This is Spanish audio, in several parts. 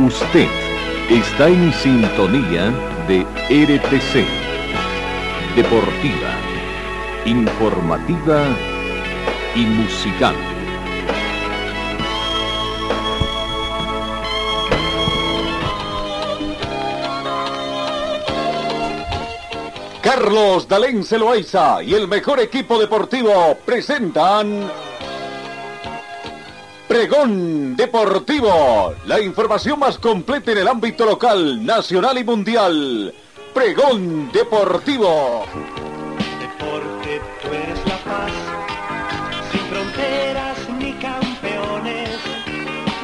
Usted está en sintonía de RTC. Deportiva, informativa y musical. Carlos Dalén Celoaiza y el mejor equipo deportivo presentan Pregón Deportivo, la información más completa en el ámbito local, nacional y mundial. Pregón Deportivo. Deporte, tú eres la paz, sin fronteras ni campeones,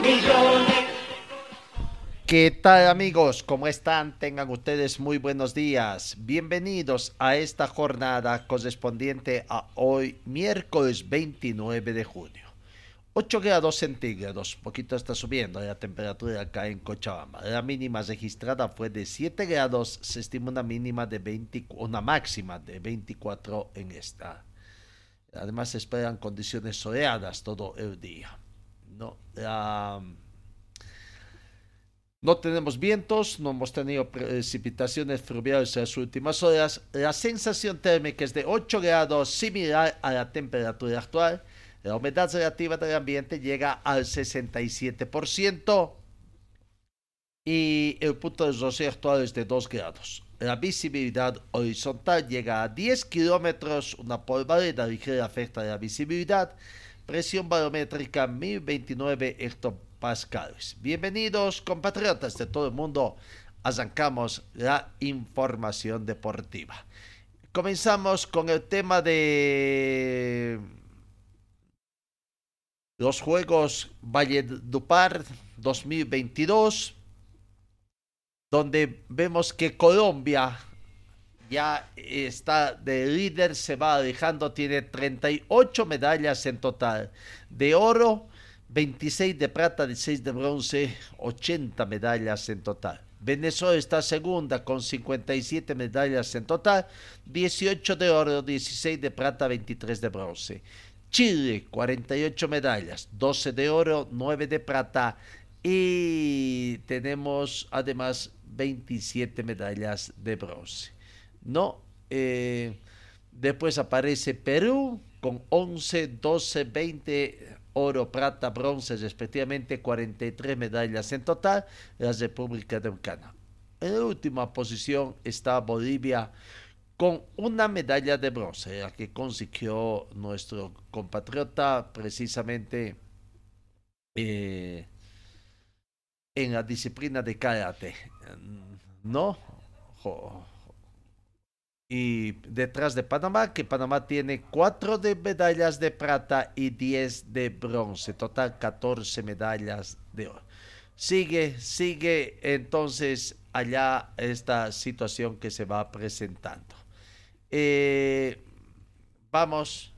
millones. ¿Qué tal amigos? ¿Cómo están? Tengan ustedes muy buenos días. Bienvenidos a esta jornada correspondiente a hoy, miércoles 29 de junio. 8 grados centígrados, poquito está subiendo la temperatura acá en Cochabamba. La mínima registrada fue de 7 grados, se estima una mínima de 20, una máxima de 24 en esta. Además se esperan condiciones soleadas todo el día. No, no tenemos vientos, no hemos tenido precipitaciones fluviales en las últimas horas. La sensación térmica es de 8 grados, similar a la temperatura actual la humedad relativa del ambiente llega al 67% y el punto de rocío actual es de 2 grados. La visibilidad horizontal llega a 10 kilómetros, una polvareda ligera afecta la visibilidad, presión barométrica 1029 hectopascales. Bienvenidos compatriotas de todo el mundo, arrancamos la información deportiva. Comenzamos con el tema de los Juegos Valledupar 2022, donde vemos que Colombia ya está de líder, se va alejando, tiene 38 medallas en total de oro, 26 de plata, 16 de bronce, 80 medallas en total. Venezuela está segunda con 57 medallas en total, 18 de oro, 16 de plata, 23 de bronce. Chile, 48 medallas, 12 de oro, 9 de plata y tenemos además 27 medallas de bronce. ¿No? Eh, después aparece Perú con 11, 12, 20 oro, plata, bronce, respectivamente 43 medallas en total, la República Dominicana. En la última posición está Bolivia con una medalla de bronce, la que consiguió nuestro compatriota precisamente eh, en la disciplina de karate. ¿No? Y detrás de Panamá, que Panamá tiene cuatro de medallas de plata y diez de bronce, total 14 medallas de oro. Sigue, sigue entonces allá esta situación que se va presentando. Eh, vamos,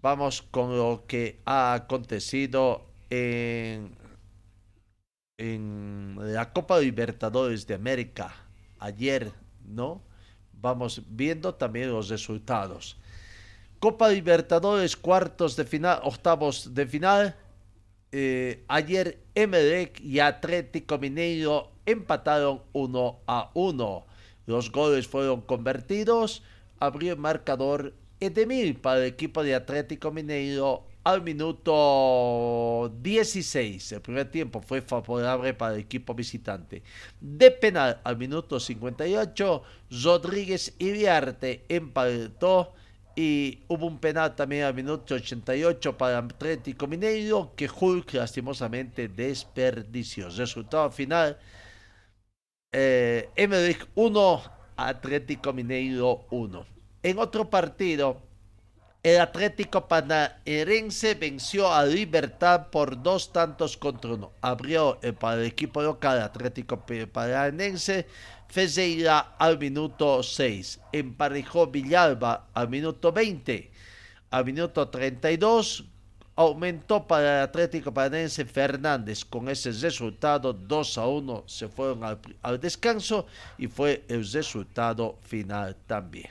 vamos con lo que ha acontecido en, la Copa Libertadores de América ayer, ¿no? Vamos viendo también los resultados. Copa Libertadores, cuartos de final, octavos de final. Eh, ayer Emelec y Atlético Mineiro empataron uno a uno. Los goles fueron convertidos abrió el marcador Edemir para el equipo de Atlético Mineiro al minuto 16. El primer tiempo fue favorable para el equipo visitante. De penal al minuto 58, Rodríguez Iriarte empató y hubo un penal también al minuto 88 para Atlético Mineiro que Hulk lastimosamente desperdició. Resultado final, eh, 1, Atlético Mineiro 1. En otro partido, el Atlético Panaerense venció a Libertad por dos tantos contra uno. Abrió el, para el equipo local Atlético Panaerense Fezeira al minuto 6. Emparejó Villalba al minuto 20. Al minuto 32 aumentó para el Atlético Paranaense Fernández. Con ese resultado, 2 a 1 se fueron al, descanso y fue el resultado final también.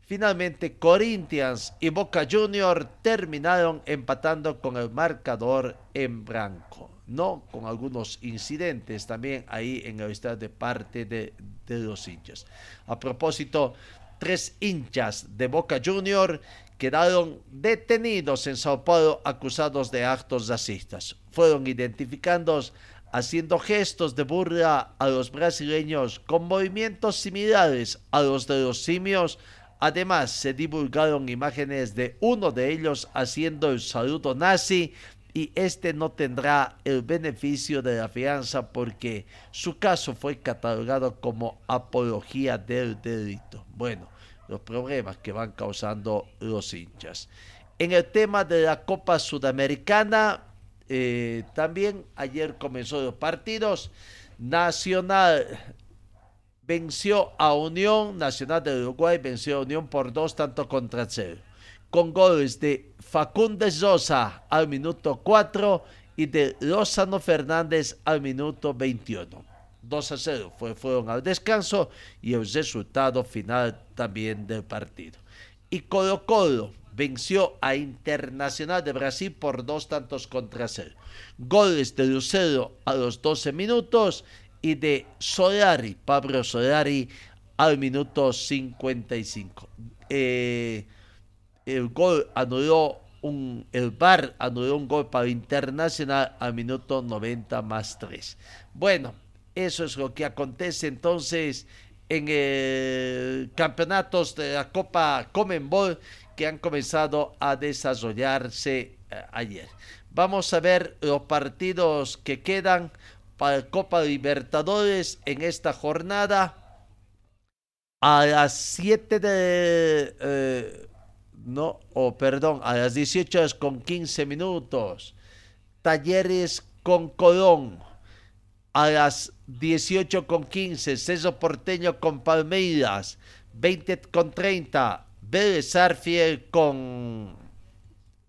Finalmente, Corinthians y Boca Junior terminaron empatando con el marcador en blanco, ¿no? Con algunos incidentes también ahí en el estadio de parte de, de los hinchas. A propósito, tres hinchas de Boca Junior quedaron detenidos en Sao Paulo acusados de actos racistas. Fueron identificados haciendo gestos de burla a los brasileños con movimientos similares a los de los simios. Además, se divulgaron imágenes de uno de ellos haciendo el saludo nazi y este no tendrá el beneficio de la fianza porque su caso fue catalogado como apología del delito. Bueno, los problemas que van causando los hinchas. En el tema de la Copa Sudamericana, eh, también ayer comenzó los partidos. Nacional venció a Unión, Nacional de Uruguay venció a Unión por dos tanto contra cero. Con goles de Facundo Sosa al minuto 4 y de Lozano Fernández al minuto 21. 2 a 0 fue, fueron al descanso y el resultado final también del partido. Y Colo Colo venció a Internacional de Brasil por dos tantos contra cero. Goles de Lucero a los 12 minutos y de Solari, Pablo Solari, al minuto 55. Eh, el gol anuló un, el VAR anuló un gol para Internacional al minuto 90 más 3. Bueno, eso es lo que acontece entonces en el campeonatos de la Copa Comenbol que han comenzado a desarrollarse eh, ayer. Vamos a ver los partidos que quedan para Copa Libertadores en esta jornada. A las 7 de... Eh, no, o perdón, a las 18 horas con 15 minutos. Talleres con Colón. A las 18 con 15, Ceso Porteño con Palmeiras. 20 con 30, Vélez Arfiel con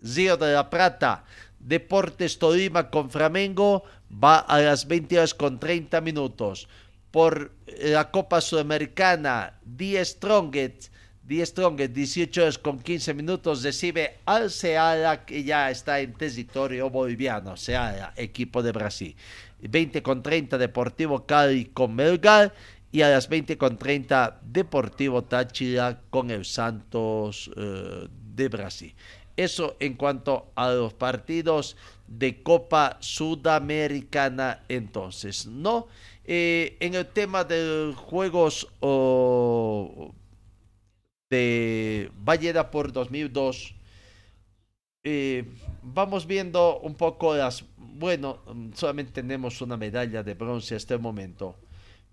Río de la Plata. Deportes Tolima con Flamengo va a las 20 horas con 30 minutos. Por la Copa Sudamericana, 10 Strongest, 10 Strongest, 18 horas con 15 minutos, recibe al Seara que ya está en territorio boliviano, Seara, equipo de Brasil. 20 con 30 Deportivo Cali con Melgar y a las 20 con 30 Deportivo Táchira con el Santos eh, de Brasil. Eso en cuanto a los partidos de Copa Sudamericana entonces, ¿no? Eh, en el tema de juegos de Ballera por 2002, eh, vamos viendo un poco las... Bueno, solamente tenemos una medalla de bronce hasta el momento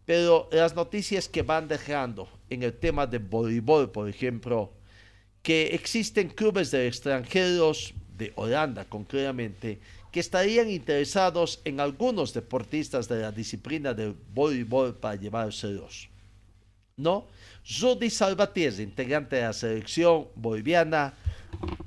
pero las noticias que van dejando en el tema de voleibol, por ejemplo, que existen clubes de extranjeros, de Holanda concretamente, que estarían interesados en algunos deportistas de la disciplina del voleibol para llevárselos. ¿No? Judy Salvatierra, integrante de la selección boliviana,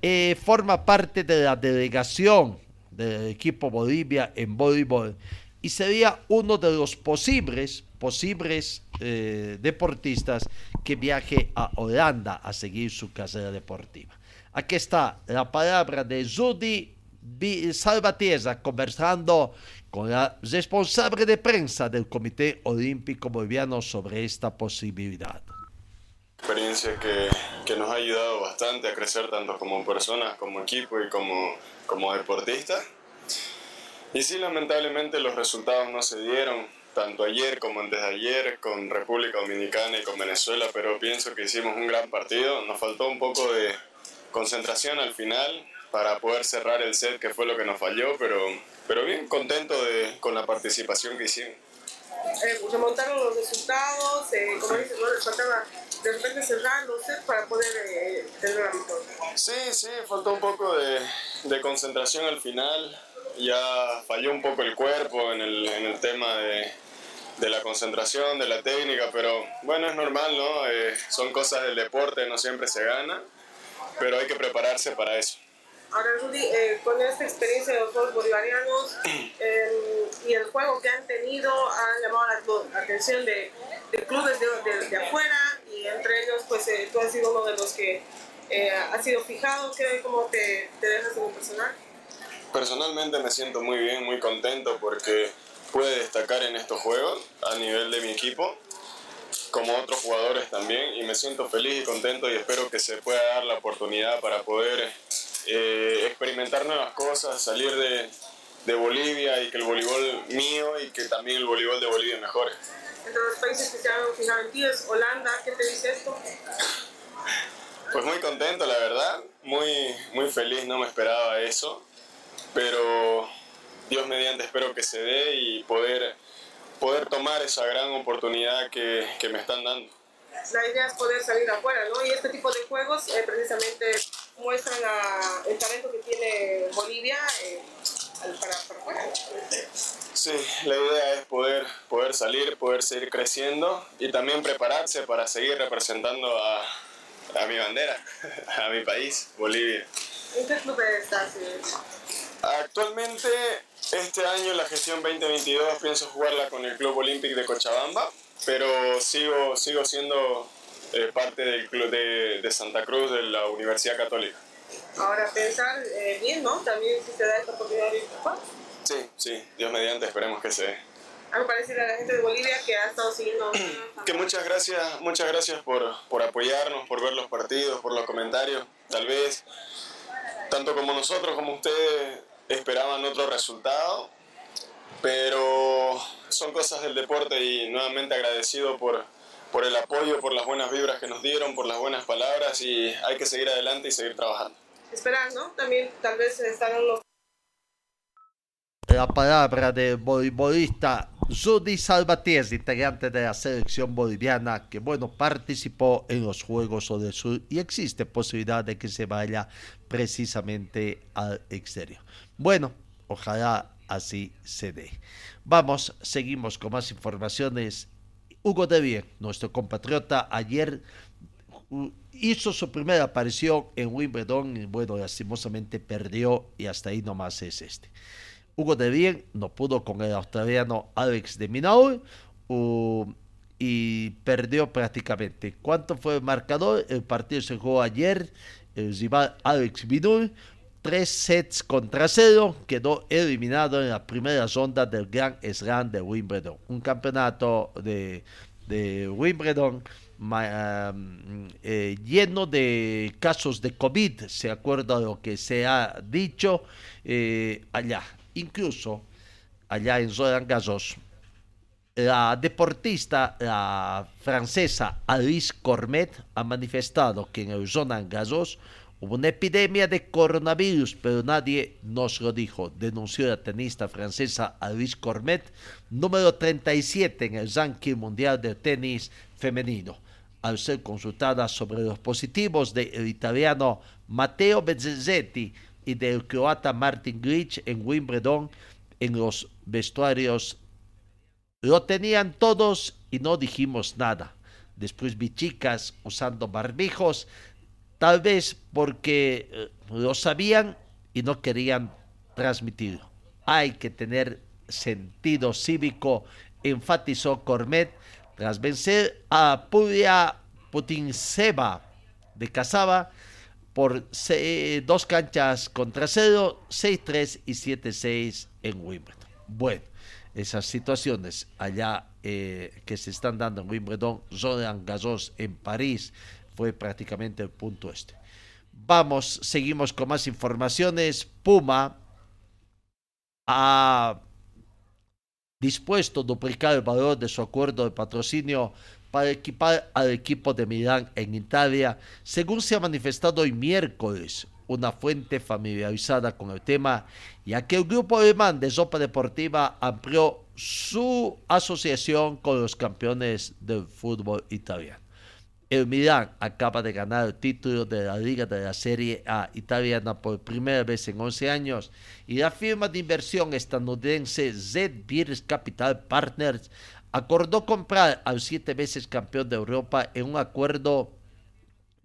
eh, forma parte de la delegación del equipo Bolivia en voleibol y sería uno de los posibles, posibles eh, deportistas que viaje a Holanda a seguir su carrera deportiva. Aquí está la palabra de Judy Salvatierra conversando con la responsable de prensa del Comité Olímpico Boliviano sobre esta posibilidad. Experiencia que, que nos ha ayudado bastante a crecer tanto como personas, como equipo y como, como deportistas y sí, lamentablemente los resultados no se dieron, tanto ayer como antes de ayer, con República Dominicana y con Venezuela, pero pienso que hicimos un gran partido. Nos faltó un poco de concentración al final para poder cerrar el set, que fue lo que nos falló, pero, pero bien contento de, con la participación que hicimos. Eh, remontaron los resultados, eh, como dices, ¿no? les faltaba de repente cerrar los sets para poder eh, tener la victoria. Sí, sí, faltó un poco de, de concentración al final ya falló un poco el cuerpo en el, en el tema de, de, la concentración, de la técnica, pero bueno, es normal, ¿no? Eh, son cosas del deporte, no siempre se gana, pero hay que prepararse para eso. Ahora, Rudy, eh, con esta experiencia de los Juegos Bolivarianos eh, y el juego que han tenido, han llamado la, atención de, de clubes de, de, de, afuera entre ellos pues eh, tú has sido uno de los que eh, ha sido fijado, ¿qué, ¿cómo te, te dejas en un personal? Personalmente me siento muy bien, muy contento porque pude destacar en estos juegos a nivel de mi equipo, como otros jugadores también, y me siento feliz y contento y espero que se pueda dar la oportunidad para poder eh, experimentar nuevas cosas, salir de, de Bolivia y que el voleibol mío y que también el voleibol de Bolivia mejore. Entre los países que se han fijado en ti es Holanda, ¿qué te dice esto? Pues muy contento, la verdad, muy, muy feliz, no me esperaba eso, pero Dios mediante espero que se dé y poder, poder tomar esa gran oportunidad que, que me están dando. La idea es poder salir afuera, ¿no? Y este tipo de juegos eh, precisamente muestran la- el talento que tiene Bolivia eh, al- para, para afuera. ¿no? Sí, la idea es poder, poder salir, poder seguir creciendo y también prepararse para seguir representando a, a mi bandera, a mi país, Bolivia. ¿En qué club estás? eh? Actualmente, este año, la gestión 2022, pienso jugarla con el Club Olímpico de Cochabamba, pero sigo, sigo siendo eh, parte del club de, de Santa Cruz de la Universidad Católica. Ahora pensar eh, bien, ¿no? También si se da esta oportunidad de ir. Sí, sí, Dios mediante, esperemos que se dé. Algo parecido a la gente de Bolivia que ha estado siguiendo. Que muchas gracias, muchas gracias por, por apoyarnos, por ver los partidos, por los comentarios. Tal vez, tanto como nosotros como ustedes esperaban otro resultado, pero son cosas del deporte y nuevamente agradecido por, por el apoyo, por las buenas vibras que nos dieron, por las buenas palabras y hay que seguir adelante y seguir trabajando. Esperar, ¿no? También tal vez estarán los La palabra del voleibolista Judy Salvatierra, integrante de la selección boliviana, que bueno, participó en los Juegos del Sur y existe posibilidad de que se vaya precisamente al exterior. Bueno, ojalá así se dé. Vamos, seguimos con más informaciones. Hugo De Bien, nuestro compatriota, ayer hizo su primera aparición en Wimbledon y bueno, lastimosamente perdió y hasta ahí nomás es este. Hugo de Bien no pudo con el australiano Alex de Minaur y perdió prácticamente. ¿Cuánto fue el marcador? El partido se jugó ayer. El rival Alex Minur, tres sets contra cero, quedó eliminado en la primera ronda del Grand Slam de Wimbledon. Un campeonato de, de Wimbledon eh, lleno de casos de COVID, se acuerda lo que se ha dicho eh, allá. Incluso allá en Roland Garros, la deportista la francesa Alice Cormet ha manifestado que en el Roland Garros hubo una epidemia de coronavirus, pero nadie nos lo dijo, denunció la tenista francesa Alice Cormet, número 37 en el ranking mundial de tenis femenino. Al ser consultada sobre los positivos del italiano Matteo Bezzetti y del croata Martin Glitch en Wimbledon, en los vestuarios lo tenían todos y no dijimos nada. Después vi chicas usando barbijos, tal vez porque eh, lo sabían y no querían transmitirlo. Hay que tener sentido cívico, enfatizó Cormet tras vencer a Puria Putinseva de Casaba por se- dos canchas contra cero, 6-3 y 7-6 en Wimbledon. Bueno, esas situaciones allá eh, que se están dando en Wimbledon, Roland Garros en París, fue prácticamente el punto este. Vamos, seguimos con más informaciones. Puma ha dispuesto a duplicar el valor de su acuerdo de patrocinio para equipar al equipo de Milán en Italia, según se ha manifestado hoy miércoles una fuente familiarizada con el tema, ya que el grupo alemán de ropa deportiva amplió su asociación con los campeones del fútbol italiano. El Milán acaba de ganar el título de la Liga de la Serie A italiana por primera vez en 11 años y la firma de inversión estadounidense Z-Bears Capital Partners acordó comprar al siete veces campeón de Europa en un acuerdo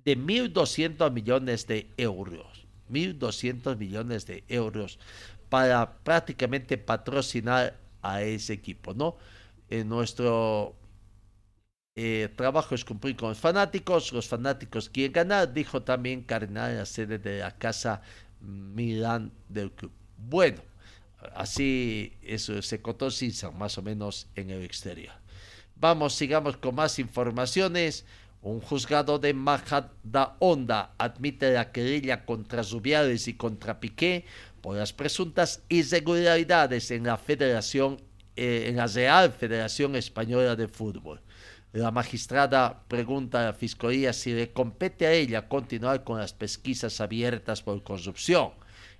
de 1.200 millones de euros. 1.200 millones de euros para prácticamente patrocinar a ese equipo, ¿no? En nuestro eh, trabajo es cumplir con los fanáticos, los fanáticos quieren ganar, dijo también Cardenal en la sede de la Casa Milán del club. Bueno, así eso se contó más o menos en el exterior. Vamos, sigamos con más informaciones. Un juzgado de Majadahonda admite la querella contra Zubiales y contra Piqué por las presuntas irregularidades en la Federación, eh, en la Real Federación Española de Fútbol. La magistrada pregunta a la Fiscalía si le compete a ella continuar con las pesquisas abiertas por corrupción.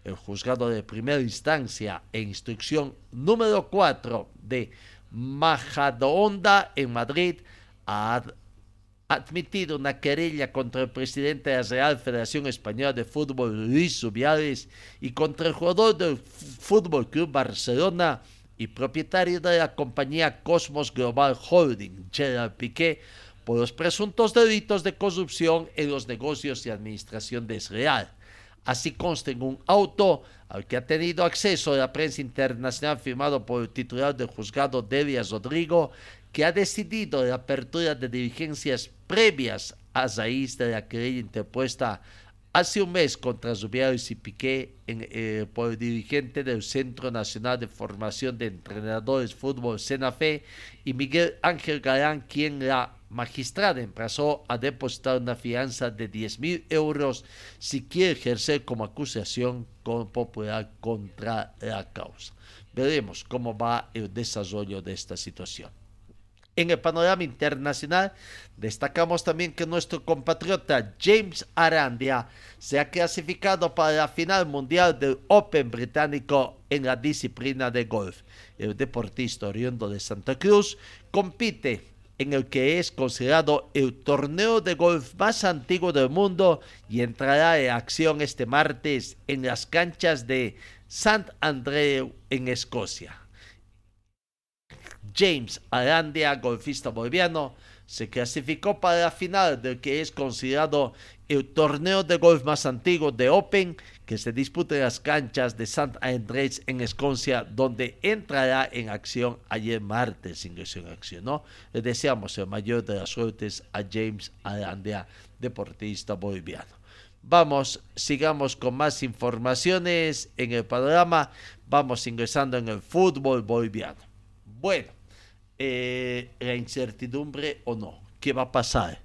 El juzgado de primera instancia e instrucción número 4 de Majadahonda en Madrid ha admitido una querella contra el presidente de la Real Federación Española de Fútbol, Luis Subiales, y contra el jugador del Fútbol Club Barcelona y propietario de la compañía Cosmos Global Holding, Gerard Piqué, por los presuntos delitos de corrupción en los negocios y administración desleal. Así consta en un auto al que ha tenido acceso la prensa internacional firmado por el titular del juzgado Delias Rodrigo, que ha decidido la apertura de diligencias previas a raíz de la querella interpuesta hace un mes contra Zubiales y Piqué eh, por el dirigente del Centro Nacional de Formación de Entrenadores Fútbol Senafe y Miguel Ángel Galán, quien la magistrada emplazó a depositar una fianza de 10 mil euros si quiere ejercer como acusación popular contra la causa. Veremos cómo va el desarrollo de esta situación. En el panorama internacional, destacamos también que nuestro compatriota James Arandia se ha clasificado para la final mundial del Open británico en la disciplina de golf. El deportista oriundo de Santa Cruz compite en el que es considerado el torneo de golf más antiguo del mundo y entrará en acción este martes en las canchas de St. Andrew en Escocia. James Arandia, golfista boliviano, se clasificó para la final del que es considerado el torneo de golf más antiguo de Open que se disputa en las canchas de St. Andrews en Escocia, donde entrará en acción ayer martes, ingresó en acción, ¿no? Le deseamos el mayor de las suertes a James Arandia, deportista boliviano. Vamos, sigamos con más informaciones en el panorama. Vamos ingresando en el fútbol boliviano. Bueno, eh, la incertidumbre o no. ¿Qué va a pasar?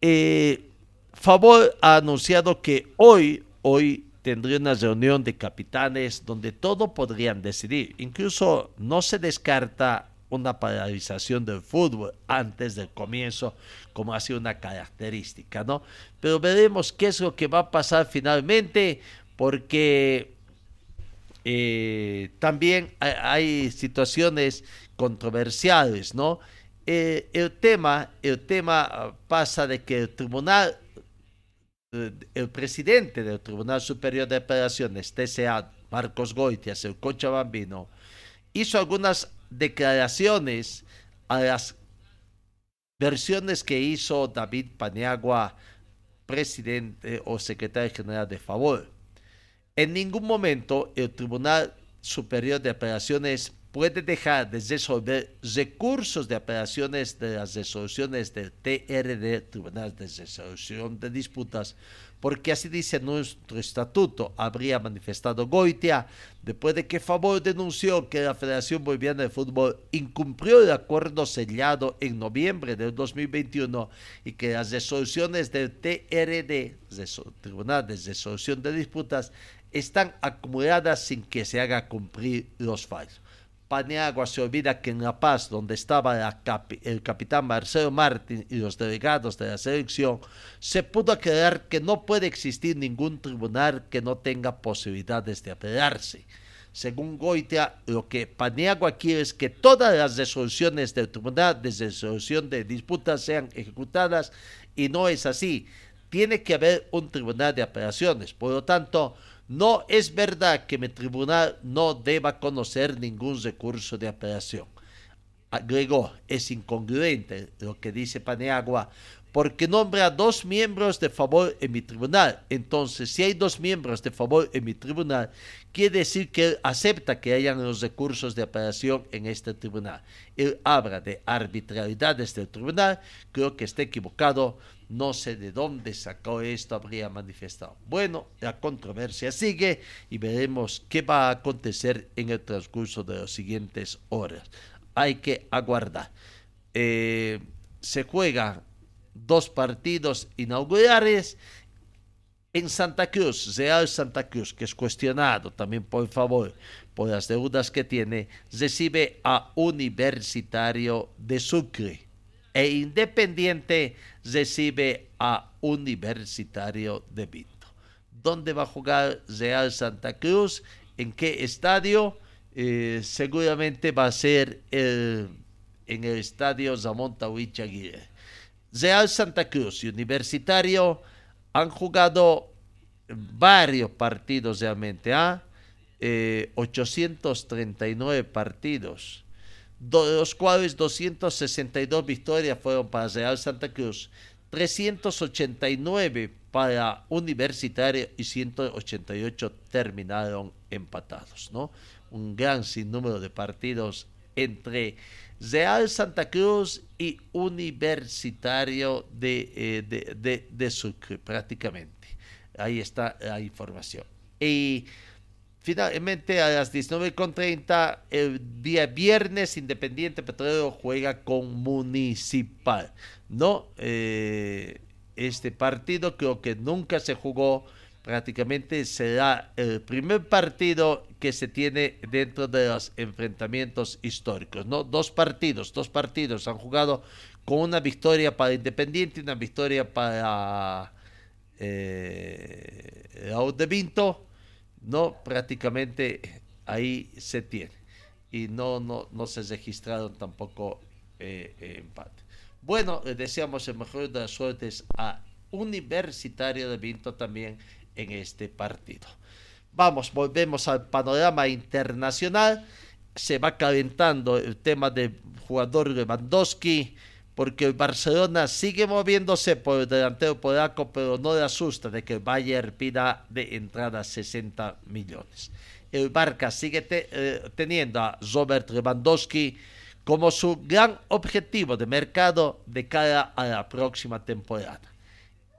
Eh, Favor ha anunciado que hoy, hoy tendría una reunión de capitanes donde todo podrían decidir. Incluso no se descarta una paralización del fútbol antes del comienzo, como ha sido una característica, ¿no? Pero veremos qué es lo que va a pasar finalmente, porque eh, también hay, situaciones controversiales, ¿no? Eh, el tema, el tema ah, pasa de que el tribunal, eh, el presidente del Tribunal Superior de Operaciones, TCA, Marcos Goitias, el Cochabambino, hizo algunas declaraciones a las versiones que hizo David Paniagua, presidente o secretario general de Favor. En ningún momento el Tribunal Superior de Operaciones puede dejar de resolver recursos de operaciones de las resoluciones del TRD, Tribunal de Resolución de Disputas, porque así dice nuestro estatuto, habría manifestado Goitia, después de que Favor denunció que la Federación Boliviana de Fútbol incumplió el acuerdo sellado en noviembre del 2021 y que las resoluciones del TRD, Tribunal de Resolución de Disputas, están acumuladas sin que se haga cumplir los fallos. Paniagua se olvida que en La Paz, donde estaba el capitán Marcelo Martín y los delegados de la selección, se pudo aclarar que no puede existir ningún tribunal que no tenga posibilidades de apelarse. Según Goitia, lo que Paniagua quiere es que todas las resoluciones del Tribunal de Resolución de Disputas sean ejecutadas y no es así. Tiene que haber un tribunal de apelaciones. Por lo tanto, no es verdad que mi tribunal no deba conocer ningún recurso de apelación. Agregó, es incongruente lo que dice Paneagua, porque nombra dos miembros de favor en mi tribunal. Entonces, si hay dos miembros de favor en mi tribunal, quiere decir que él acepta que hayan los recursos de apelación en este tribunal. Él habla de arbitrariedades del tribunal, creo que está equivocado, no sé de dónde sacó esto, habría manifestado. Bueno, la controversia sigue y veremos qué va a acontecer en el transcurso de las siguientes horas. Hay que aguardar. Eh, se juega dos partidos inaugurales en Santa Cruz, Real Santa Cruz, que es cuestionado también por favor por las deudas que tiene, recibe a Universitario de Sucre e Independiente recibe a Universitario de Vinto. ¿Dónde va a jugar Real Santa Cruz? ¿En qué estadio? Eh, seguramente va a ser en el estadio Zamón Tawich Aguirre. Real Santa Cruz y Universitario han jugado varios partidos realmente, ¿ah? 839 eh, partidos, de los cuales 262 victorias fueron para Real Santa Cruz, 389 para Universitario y 188 terminaron empatados, ¿no? Un gran sinnúmero de partidos entre Real Santa Cruz y Universitario de, eh, de, Sucre, prácticamente. Ahí está la información. Y finalmente a las 19.30, el día viernes, Independiente Petrolero juega con Municipal. ¿No? Eh, este partido creo que nunca se jugó prácticamente será el primer partido que se tiene dentro de los enfrentamientos históricos. ¿no? Dos partidos, dos partidos han jugado con una victoria para Independiente y una victoria para eh, de Vinto. No, prácticamente ahí se tiene. Y no, no, no se registraron tampoco eh, empate. Bueno, le deseamos el mejor de las suertes a Universitario de Vinto también en este partido. Vamos, volvemos al panorama internacional. Se va calentando el tema del jugador Lewandowski, porque el Barcelona sigue moviéndose por el delantero polaco, pero no le asusta de que el Bayern pida de entrada 60 millones. El Barca sigue eh, teniendo a Robert Lewandowski como su gran objetivo de mercado de cara a la próxima temporada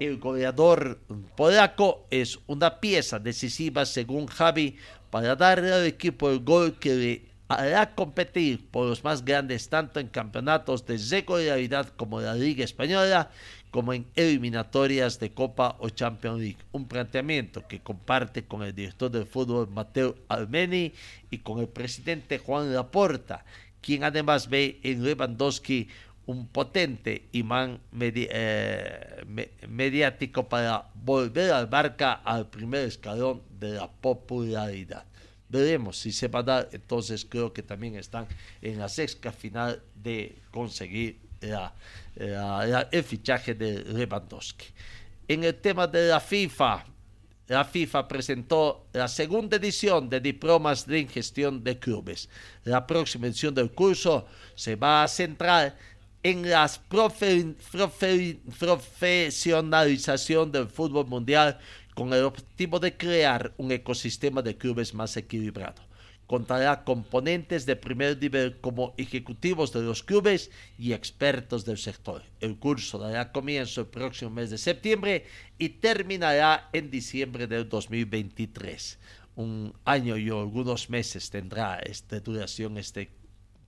el goleador polaco es una pieza decisiva según Javi para darle al equipo el gol que le hará competir por los más grandes tanto en campeonatos de regularidad como la Liga Española como en eliminatorias de Copa o Champions League. Un planteamiento que comparte con el director del fútbol Mateo Almeni y con el presidente Juan Laporta, quien además ve en Lewandowski un potente imán eh, mediático para volver al Barca al primer escalón de la popularidad. Veremos si se va a dar, entonces creo que también están en la sexta final de conseguir el fichaje de Lewandowski. En el tema de la FIFA, la FIFA presentó la segunda edición de diplomas de gestión de clubes. La próxima edición del curso se va a centrar en la profesionalización del fútbol mundial con el objetivo de crear un ecosistema de clubes más equilibrado. Contará componentes de primer nivel como ejecutivos de los clubes y expertos del sector. El curso dará comienzo el próximo mes de septiembre y terminará en diciembre del 2023. Un año y algunos meses tendrá esta duración este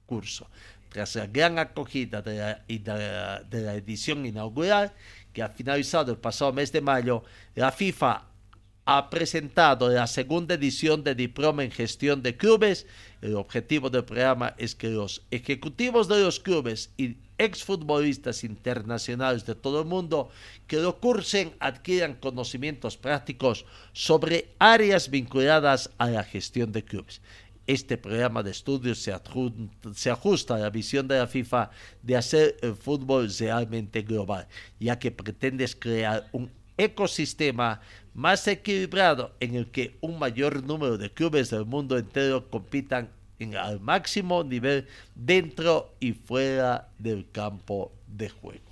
curso tras la gran acogida de la, de la edición inaugural, que ha finalizado el pasado mes de mayo, la FIFA ha presentado la segunda edición de Diploma en Gestión de Clubes. El objetivo del programa es que los ejecutivos de los clubes y exfutbolistas internacionales de todo el mundo que lo cursen adquieran conocimientos prácticos sobre áreas vinculadas a la gestión de clubes este programa de estudios se, ajusta a la visión de la FIFA de hacer el fútbol realmente global, ya que pretendes crear un ecosistema más equilibrado en el que un mayor número de clubes del mundo entero compitan en al máximo nivel dentro y fuera del campo de juego.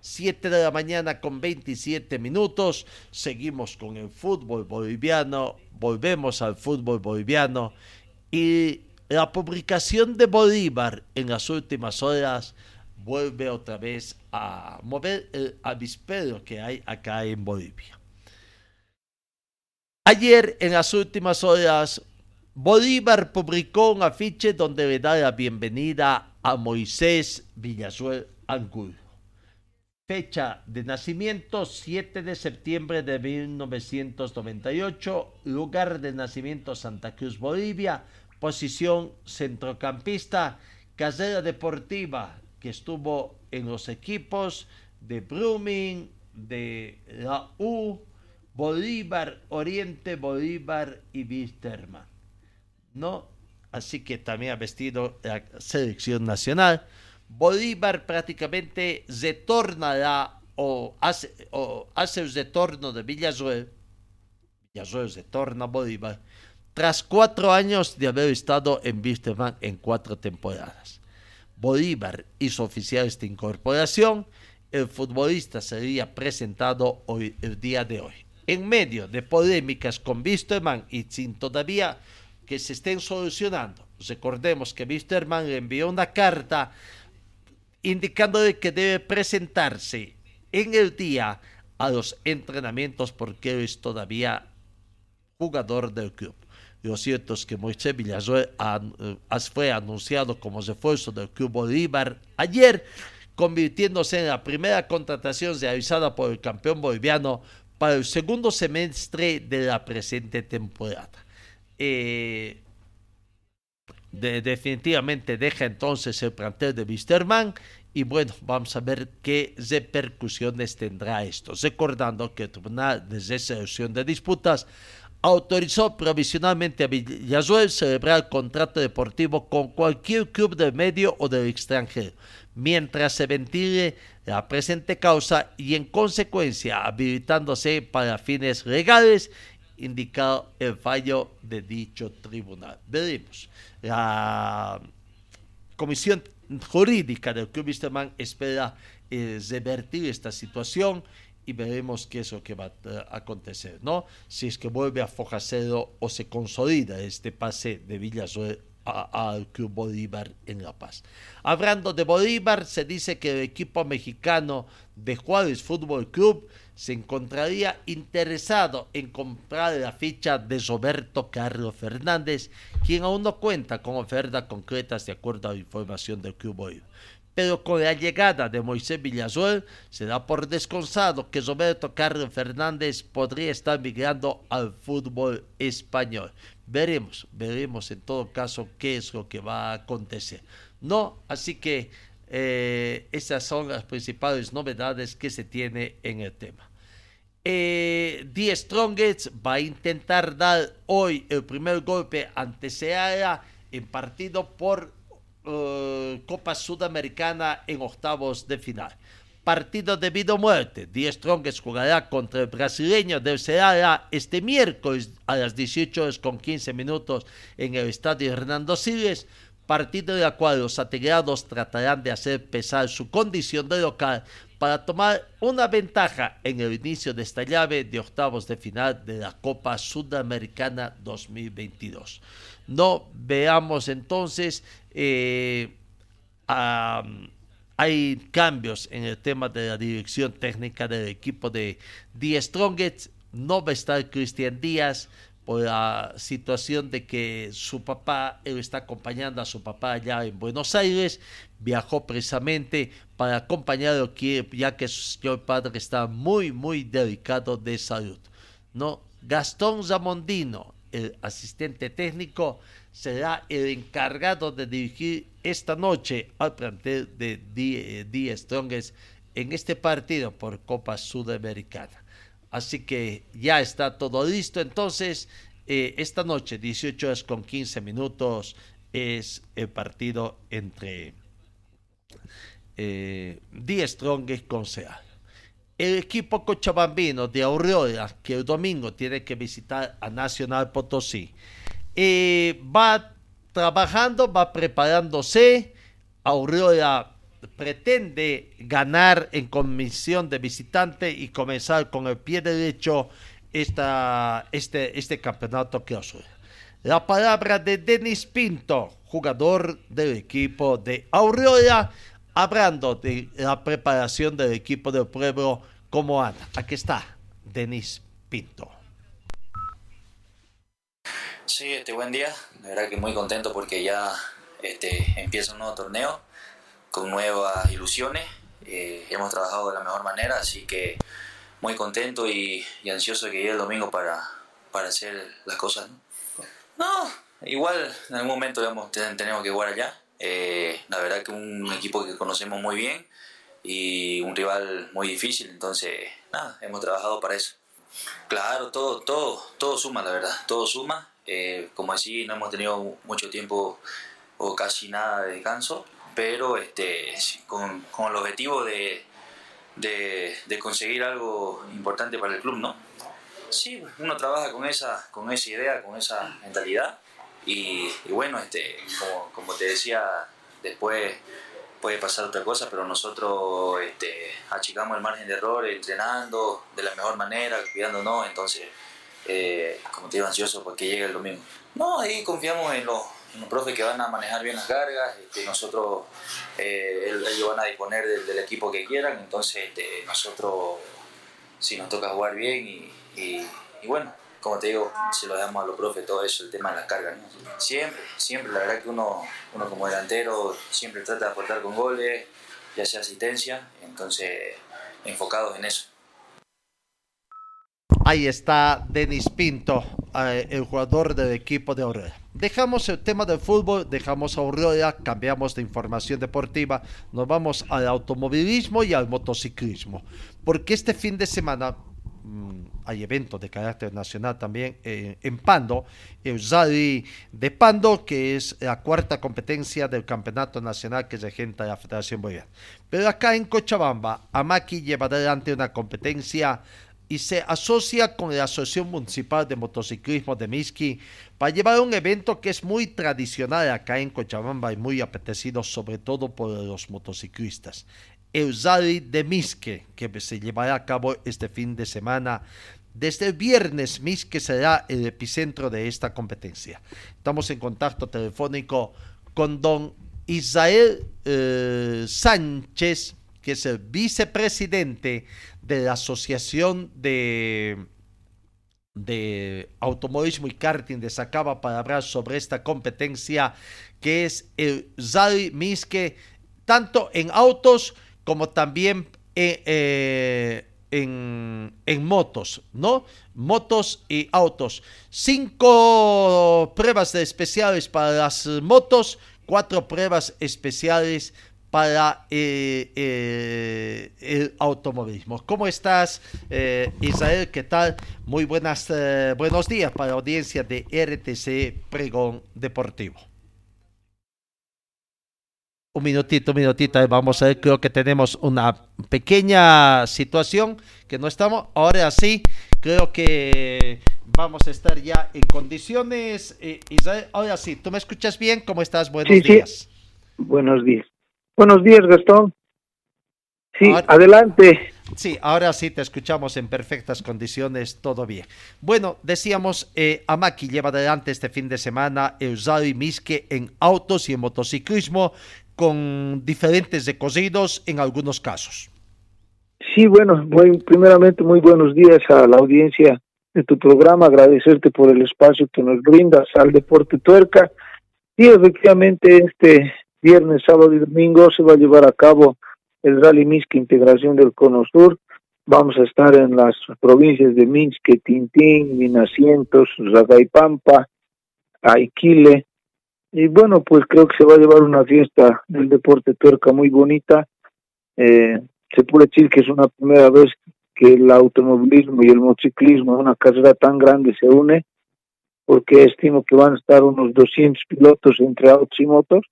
7 de la mañana con 27 minutos. Seguimos con el fútbol boliviano, volvemos al fútbol boliviano y la publicación de Bolívar en las últimas horas vuelve otra vez a mover el avispero que hay acá en Bolivia. Ayer, en las últimas horas, Bolívar publicó un afiche donde le da la bienvenida a Moisés Villasuel Angulo. Fecha de nacimiento 7 de septiembre de 1998, lugar de nacimiento Santa Cruz, Bolivia, posición centrocampista, carrera deportiva que estuvo en los equipos de Brumming, de la U, Bolívar, Oriente, Bolívar y Wisterman. ¿No? Así que también ha vestido la selección nacional. Bolívar prácticamente retornará o hace, o hace el retorno de Villasuel. Villasuel retorna a Bolívar tras cuatro años de haber estado en Wisterman en cuatro temporadas. Bolívar hizo oficial esta incorporación. El futbolista sería presentado hoy, el día de hoy en medio de polémicas con Wisterman y sin todavía que se estén solucionando. Recordemos que Wisterman le envió una carta indicándole que debe presentarse en el día a los entrenamientos porque es todavía jugador del club. Lo cierto es que Moisés Villazuel eh, fue anunciado como refuerzo del Club Bolívar ayer, convirtiéndose en la primera contratación realizada por el campeón boliviano para el segundo semestre de la presente temporada. Eh, definitivamente deja entonces el plantel de Wisterman y bueno, vamos a ver qué repercusiones tendrá esto. Recordando que el Tribunal de Resolución de Disputas autorizó provisionalmente a Villazuel celebrar el contrato deportivo con cualquier club del medio o del extranjero mientras se ventile la presente causa y en consecuencia habilitándose para fines legales indicado el fallo de dicho tribunal. Veremos. La Comisión Jurídica del Club Wisterman espera eh, revertir esta situación y veremos qué es lo que va a acontecer, ¿no? Si es que vuelve a Fojacero o se consolida este pase de Villazuel al Club Bolívar en La Paz. Hablando de Bolívar, se dice que el equipo mexicano de Juárez Fútbol Club se encontraría interesado en comprar la ficha de Roberto Carlos Fernández, quien aún no cuenta con ofertas concretas de acuerdo a la información del Club. Pero con la llegada de Moisés Villazuel, se da por descontado que Roberto Carlos Fernández podría estar migrando al fútbol español. Veremos, veremos en todo caso qué es lo que va a acontecer. No, así que eh, esas son las principales novedades que se tiene en el tema. Eh, The Strongest va a intentar dar hoy el primer golpe ante Seara en partido por eh, Copa Sudamericana en octavos de final partido de vida o muerte. Die Strongest jugará contra el brasileño del Ceará este miércoles a las 18 horas con 15 minutos en el estadio Hernando Siles, partido en el cual los atlegados tratarán de hacer pesar su condición de local para tomar una ventaja en el inicio de esta llave de octavos de final de la Copa Sudamericana 2022. No veamos entonces eh, hay cambios en el tema de la dirección técnica del equipo de The Strongest. No va a estar Cristian Díaz por la situación de que su papá, está acompañando a su papá allá en Buenos Aires, viajó precisamente para acompañarlo ya que su señor padre está muy, muy delicado de salud. ¿no? Gastón Zamondino, el asistente técnico, será el encargado de dirigir esta noche al plantel de Die, Strongest en este partido por Copa Sudamericana. Así que ya está todo listo. Entonces, eh, esta noche, 18 horas con 15 minutos, es el partido entre eh, Die Strongest. El equipo cochabambino de Aurora, que el domingo tiene que visitar a Nacional Potosí, va trabajando, va preparándose. Aurora pretende ganar en comisión de visitante y comenzar con el pie derecho esta, este, este campeonato que os La palabra de Denis Pinto, jugador del equipo de Aurora, hablando de la preparación del equipo del pueblo, ¿cómo anda? Aquí está Denis Pinto. Sí, este buen día. De verdad que muy contento porque ya este, empieza un nuevo torneo con nuevas ilusiones. Eh, hemos trabajado de la mejor manera, así que muy contento y, ansioso de que llegue el domingo para, para hacer las cosas. ¿no? Igual en algún momento digamos, tenemos que jugar allá. Eh, la verdad que un equipo que conocemos muy bien y un rival muy difícil, entonces nada, hemos trabajado para eso. Claro, todo, todo, todo suma, la verdad, todo suma. Eh, como así, no hemos tenido mucho tiempo o casi nada de descanso, pero este, con, con el objetivo de, de, conseguir algo importante para el club, ¿no? Sí, uno trabaja con esa, con esa idea, con esa mentalidad y, bueno, este, como, como, te decía, después puede pasar otra cosa, pero nosotros este, achicamos el margen de error entrenando de la mejor manera, cuidándonos, entonces eh, como te digo, ansioso porque llegue el domingo. No, ahí confiamos en los, en los profes que van a manejar bien las cargas, este, nosotros, eh, ellos van a disponer del, equipo que quieran, entonces este, nosotros, si nos toca jugar bien y, y, bueno, como te digo, si lo dejamos a los profes, todo eso, el tema de las cargas. Siempre, siempre, la verdad que uno, uno como delantero siempre trata de aportar con goles, ya sea asistencia, entonces enfocados en eso. Ahí está Denis Pinto, eh, el jugador del equipo de Aurora. Dejamos el tema del fútbol, dejamos a Aurora, cambiamos de información deportiva, nos vamos al automovilismo y al motociclismo. Porque este fin de semana hay eventos de carácter nacional también eh, en Pando, Zari de Pando, que es la cuarta competencia del campeonato nacional que regenta la Federación Boliviana. Pero acá en Cochabamba, Amaki lleva adelante una competencia y se asocia con la Asociación Municipal de Motociclismo de Miski para llevar un evento que es muy tradicional acá en Cochabamba y muy apetecido sobre todo por los motociclistas. El Zari de Misque, que se llevará a cabo este fin de semana. Desde el viernes, Misque será el epicentro de esta competencia. Estamos en contacto telefónico con don Israel eh, Sánchez, que es el vicepresidente de la Asociación de, de Automovilismo y Karting de Sacaba para hablar sobre esta competencia que es el Zari Miske, tanto en autos como también eh, en, en, motos, ¿no? Motos y autos. Cinco pruebas especiales para las motos, cuatro pruebas especiales para eh, eh, el automovilismo. ¿Cómo estás, eh, Israel? ¿Qué tal? Muy buenas, buenos días para la audiencia de RTC Pregón Deportivo. Un minutito, un minutito, vamos a ver, creo que tenemos una pequeña situación que no estamos, ahora sí, creo que vamos a estar ya en condiciones, Israel, ahora sí, ¿tú me escuchas bien? ¿Cómo estás? Buenos días. Buenos días. Buenos días, Gastón. Sí, adelante. Sí, ahora sí te escuchamos en perfectas condiciones, todo bien. Bueno, decíamos, eh, Amaki lleva adelante este fin de semana el y Misque en autos y en motociclismo con diferentes recorridos en algunos casos. Sí, bueno, primeramente muy buenos días a la audiencia de tu programa, agradecerte por el espacio que nos brindas al Deporte Tuerca. Y efectivamente este viernes, sábado y domingo se va a llevar a cabo el Rally Minsk Integración del Cono Sur. Vamos a estar en las provincias de Minsk, Tintín, Minasientos, Zagaipampa, Aiquile. Y bueno, pues creo que se va a llevar una fiesta del deporte tuerca muy bonita. Eh, se puede decir que es una primera vez que el automovilismo y el motociclismo una carrera tan grande se une, porque estimo que van a estar unos 200 pilotos entre autos y motos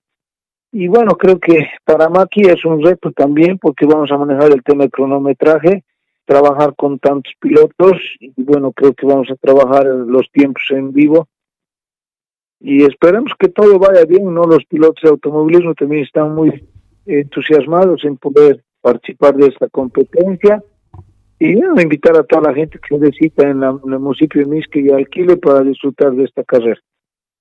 y bueno, creo que para Maki es un reto también porque vamos a manejar el tema de cronometraje, trabajar con tantos pilotos y bueno, creo que vamos a trabajar los tiempos en vivo y esperemos que todo vaya bien, ¿no? Los pilotos de automovilismo también están muy entusiasmados en poder participar de esta competencia y invitar a toda la gente que necesita en, en el municipio de Misque y Alquile para disfrutar de esta carrera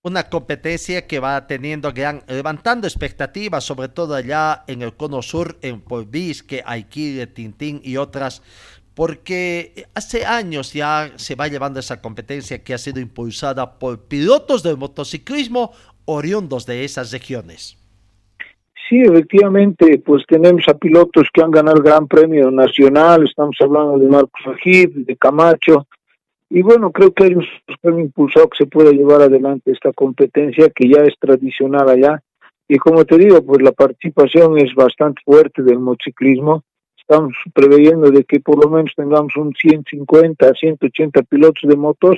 una competencia que va teniendo gran, levantando expectativas, sobre todo allá en el cono sur, en Polvisque, Aiquile, Tintín y otras, porque hace años ya se va llevando esa competencia que ha sido impulsada por pilotos de motociclismo oriundos de esas regiones. Sí, efectivamente, pues tenemos a pilotos que han ganado el Gran Premio Nacional, estamos hablando de Marcos Ajib, de Camacho, y bueno, creo que ellos han impulsado que se pueda llevar adelante esta competencia que ya es tradicional allá. Y como te digo, pues la participación es bastante fuerte del motociclismo. Estamos preveyendo de que por lo menos tengamos un 150, 180 pilotos de motos.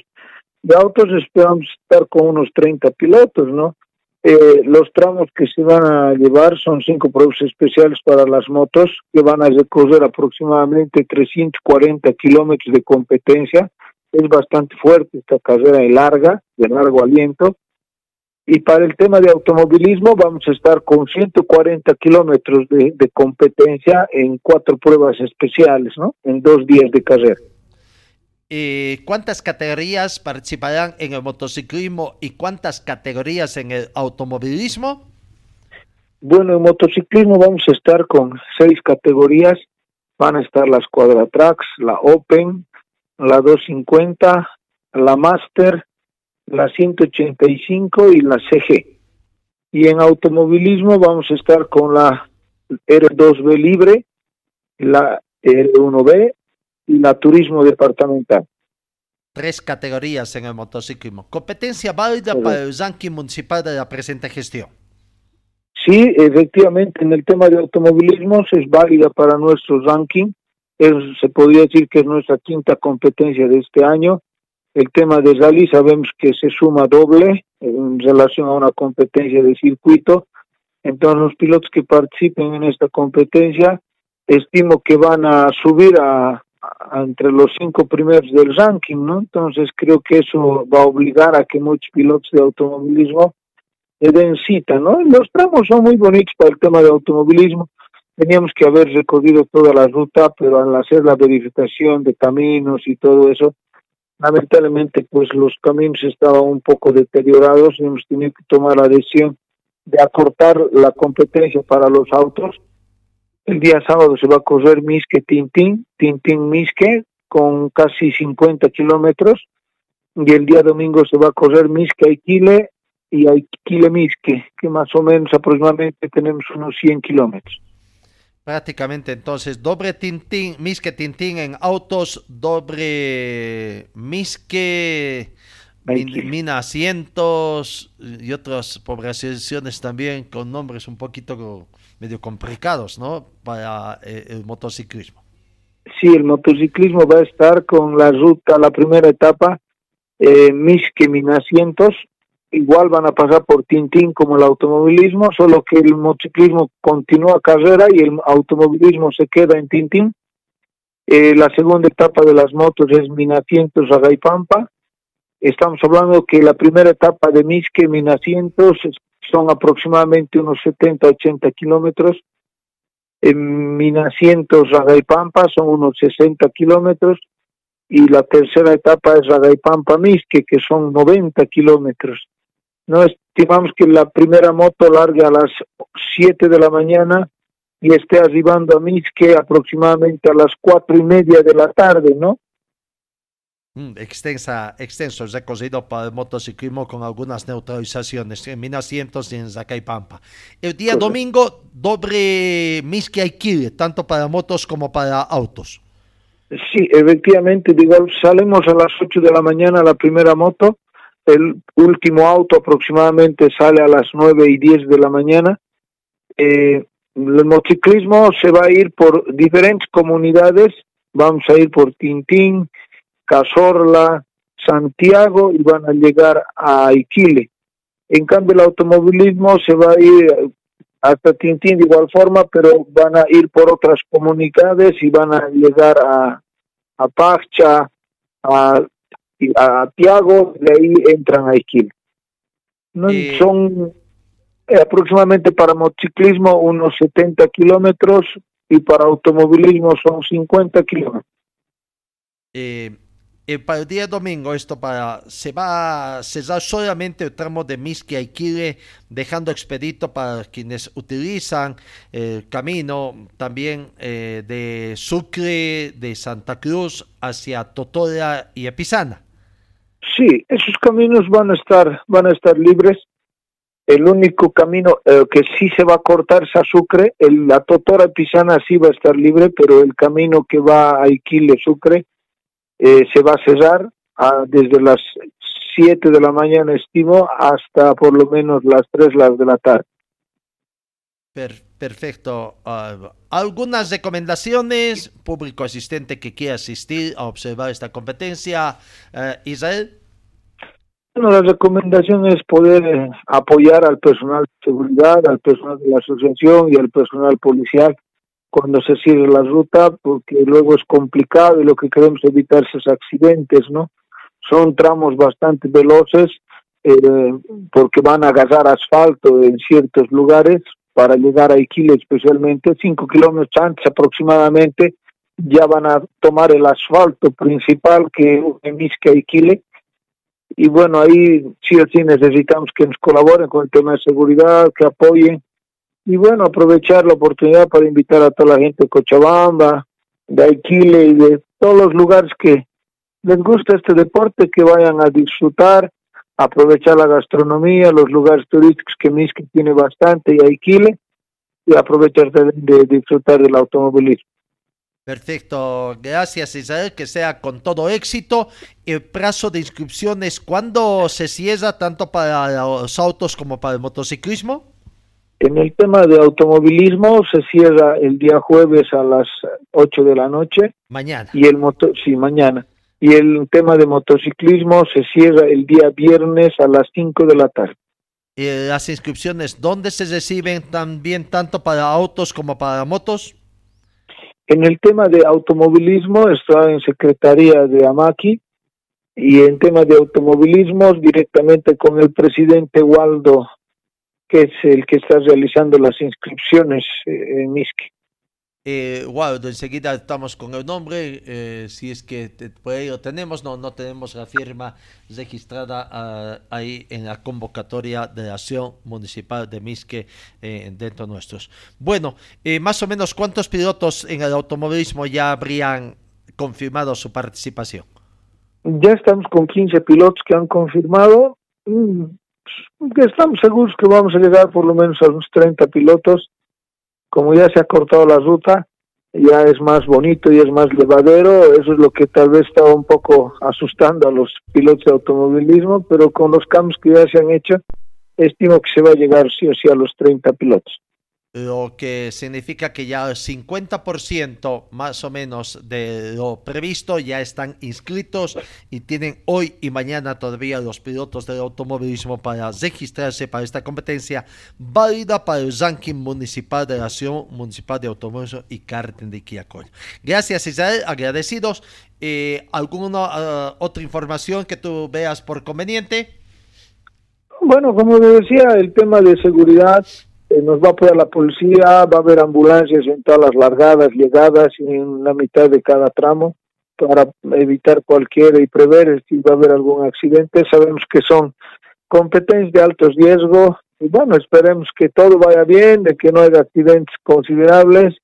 De autos esperamos estar con unos 30 pilotos, ¿no? Eh, los tramos que se van a llevar son cinco pruebas especiales para las motos que van a recorrer aproximadamente 340 kilómetros de competencia es bastante fuerte esta carrera y larga, de largo aliento. Y para el tema de automovilismo vamos a estar con 140 kilómetros de, competencia en cuatro pruebas especiales, ¿no? En dos días de carrera. Eh, ¿Cuántas categorías participarán en el motociclismo y cuántas categorías en el automovilismo? Bueno, en motociclismo vamos a estar con seis categorías. Van a estar las Quadratracks, la Open, la 250, la Master, la 185 y la CG. Y en automovilismo vamos a estar con la R2B libre, la R1B y la turismo departamental. Tres categorías en el motociclismo. ¿Competencia válida para el ranking municipal de la presente gestión? Sí, efectivamente, en el tema de automovilismo es válida para nuestro ranking se podría decir que es nuestra quinta competencia de este año. El tema de rally sabemos que se suma doble en relación a una competencia de circuito. Entonces los pilotos que participen en esta competencia estimo que van a subir a, entre los cinco primeros del ranking, ¿no? Entonces creo que eso va a obligar a que muchos pilotos de automovilismo le den cita, ¿no? Los tramos son muy bonitos para el tema de automovilismo teníamos que haber recorrido toda la ruta, pero al hacer la verificación de caminos y todo eso, lamentablemente pues los caminos estaban un poco deteriorados y hemos tenido que tomar la decisión de acortar la competencia para los autos. El día sábado se va a correr Misque Tintín, Tintín Misque, con casi 50 kilómetros, y el día domingo se va a correr Misque Aiquile y Aiquile Misque, que más o menos aproximadamente tenemos unos 100 kilómetros prácticamente entonces doble tintín, misque tintín en autos, doble misque, mina asientos y otras poblaciones también con nombres un poquito medio complicados, ¿no? Para eh, el motociclismo. Sí, el motociclismo va a estar con la ruta, la primera etapa, eh, Misque Minasientos, igual van a pasar por Tintín como el automovilismo, solo que el motociclismo continúa carrera y el automovilismo se queda en Tintín. Eh, la segunda etapa de las motos es Minacientos Pampa. Estamos hablando que la primera etapa de Misque Minacientos son aproximadamente unos 70-80 kilómetros. En Minacientos Pampa son unos 60 kilómetros. Y la tercera etapa es Pampa Misque, que son 90 kilómetros. No estimamos que la primera moto largue a las 7 de la mañana y esté arribando a Misque aproximadamente a las cuatro y media de la tarde, ¿no? Mm, extensa, extenso recorrido para el motociclismo con algunas neutralizaciones en Minasientos y en Zacaipampa. El día domingo, doble Misque Aiquile, tanto para motos como para autos. Sí, efectivamente, digo, salimos a las 8 de la mañana la primera moto el último auto aproximadamente sale a las 9 y 10 de la mañana. Eh, el motociclismo se va a ir por diferentes comunidades. Vamos a ir por Tintín, Cazorla, Santiago y van a llegar a Iquile. En cambio, el automovilismo se va a ir hasta Tintín de igual forma, pero van a ir por otras comunidades y van a llegar a, a Pacha, a a Tiago, de ahí entran a Esquil. No, eh, son eh, aproximadamente para motociclismo unos 70 kilómetros y para automovilismo son 50 kilómetros. Eh, eh, para el día domingo esto para se va a cesar solamente el tramo de Misque a Iquile, dejando expedito para quienes utilizan el camino también eh, de Sucre, de Santa Cruz hacia Totora y Epizana. Sí, esos caminos van a estar van a estar libres. El único camino eh, que sí se va a cortar es a Sucre, el, la Totora Epizana sí va a estar libre, pero el camino que va a Iquile, Sucre, eh, se va a cerrar a, desde las 7 de la mañana, estimo, hasta por lo menos las 3 las de la tarde. Per, perfecto. Uh, ¿Algunas recomendaciones? Público asistente que quiera asistir a observar esta competencia. Uh, Israel. Bueno, la recomendación es poder apoyar al personal de seguridad, al personal de la asociación y al personal policial cuando se cierre la ruta, porque luego es complicado y lo que queremos evitar es accidentes, ¿no? Son tramos bastante veloces eh, porque van a agarrar asfalto en ciertos lugares para llegar a Iquile especialmente, cinco kilómetros antes aproximadamente, ya van a tomar el asfalto principal que une a Iquile. Y bueno, ahí sí o sí necesitamos que nos colaboren con el tema de seguridad, que apoyen y bueno, aprovechar la oportunidad para invitar a toda la gente de Cochabamba, de Aiquile y de todos los lugares que les gusta este deporte, que vayan a disfrutar, aprovechar la gastronomía, los lugares turísticos que Misque tiene bastante y Aiquile, y aprovechar de, de disfrutar del automovilismo. Perfecto, gracias Isabel, que sea con todo éxito. El plazo de inscripciones, ¿cuándo se cierra tanto para los autos como para el motociclismo? En el tema de automovilismo se cierra el día jueves a las 8 de la noche. Mañana. Y el moto, sí, mañana. Y el tema de motociclismo se cierra el día viernes a las 5 de la tarde. ¿Y las inscripciones dónde se reciben también tanto para autos como para motos? En el tema de automovilismo está en Secretaría de Amaki y en tema de automovilismo directamente con el presidente Waldo que es el que está realizando las inscripciones eh, en MISCI. Eh, enseguida estamos con el nombre, eh, si es que te, por ahí lo tenemos, no, no tenemos la firma registrada uh, ahí en la convocatoria de la acción municipal de Misque eh, dentro nuestros. Bueno, eh, más o menos cuántos pilotos en el automovilismo ya habrían confirmado su participación. Ya estamos con 15 pilotos que han confirmado. Mm, que estamos seguros que vamos a llegar por lo menos a unos 30 pilotos. Como ya se ha cortado la ruta, ya es más bonito y es más levadero. Eso es lo que tal vez estaba un poco asustando a los pilotos de automovilismo, pero con los cambios que ya se han hecho, estimo que se va a llegar sí o sí a los 30 pilotos lo que significa que ya el 50% más o menos de lo previsto ya están inscritos y tienen hoy y mañana todavía los pilotos del automovilismo para registrarse para esta competencia válida para el ranking municipal de la Acción Municipal de Automovilismo y Karting de Quiacol. Gracias Israel, agradecidos. Eh, ¿Alguna uh, otra información que tú veas por conveniente? Bueno, como decía, el tema de seguridad eh, nos va a apoyar la policía, va a haber ambulancias en todas las largadas, llegadas y en la mitad de cada tramo para evitar cualquier y prever si va a haber algún accidente. Sabemos que son competencias de alto riesgo y bueno, esperemos que todo vaya bien, de que no haya accidentes considerables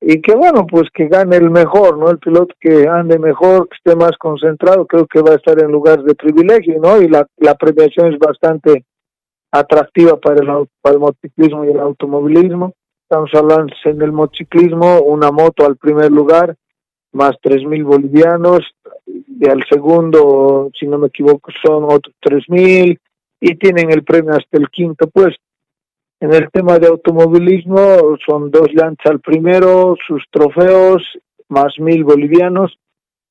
y que bueno, pues que gane el mejor, ¿no? El piloto que ande mejor, que esté más concentrado, creo que va a estar en lugares de privilegio, ¿no? Y la, la premiación es bastante atractiva para el, para el motociclismo y el automovilismo. Estamos hablando en el motociclismo, una moto al primer lugar, más tres mil bolivianos, y al segundo, si no me equivoco, son otros tres mil, y tienen el premio hasta el quinto puesto. En el tema de automovilismo, son dos llantas al primero, sus trofeos, más mil bolivianos.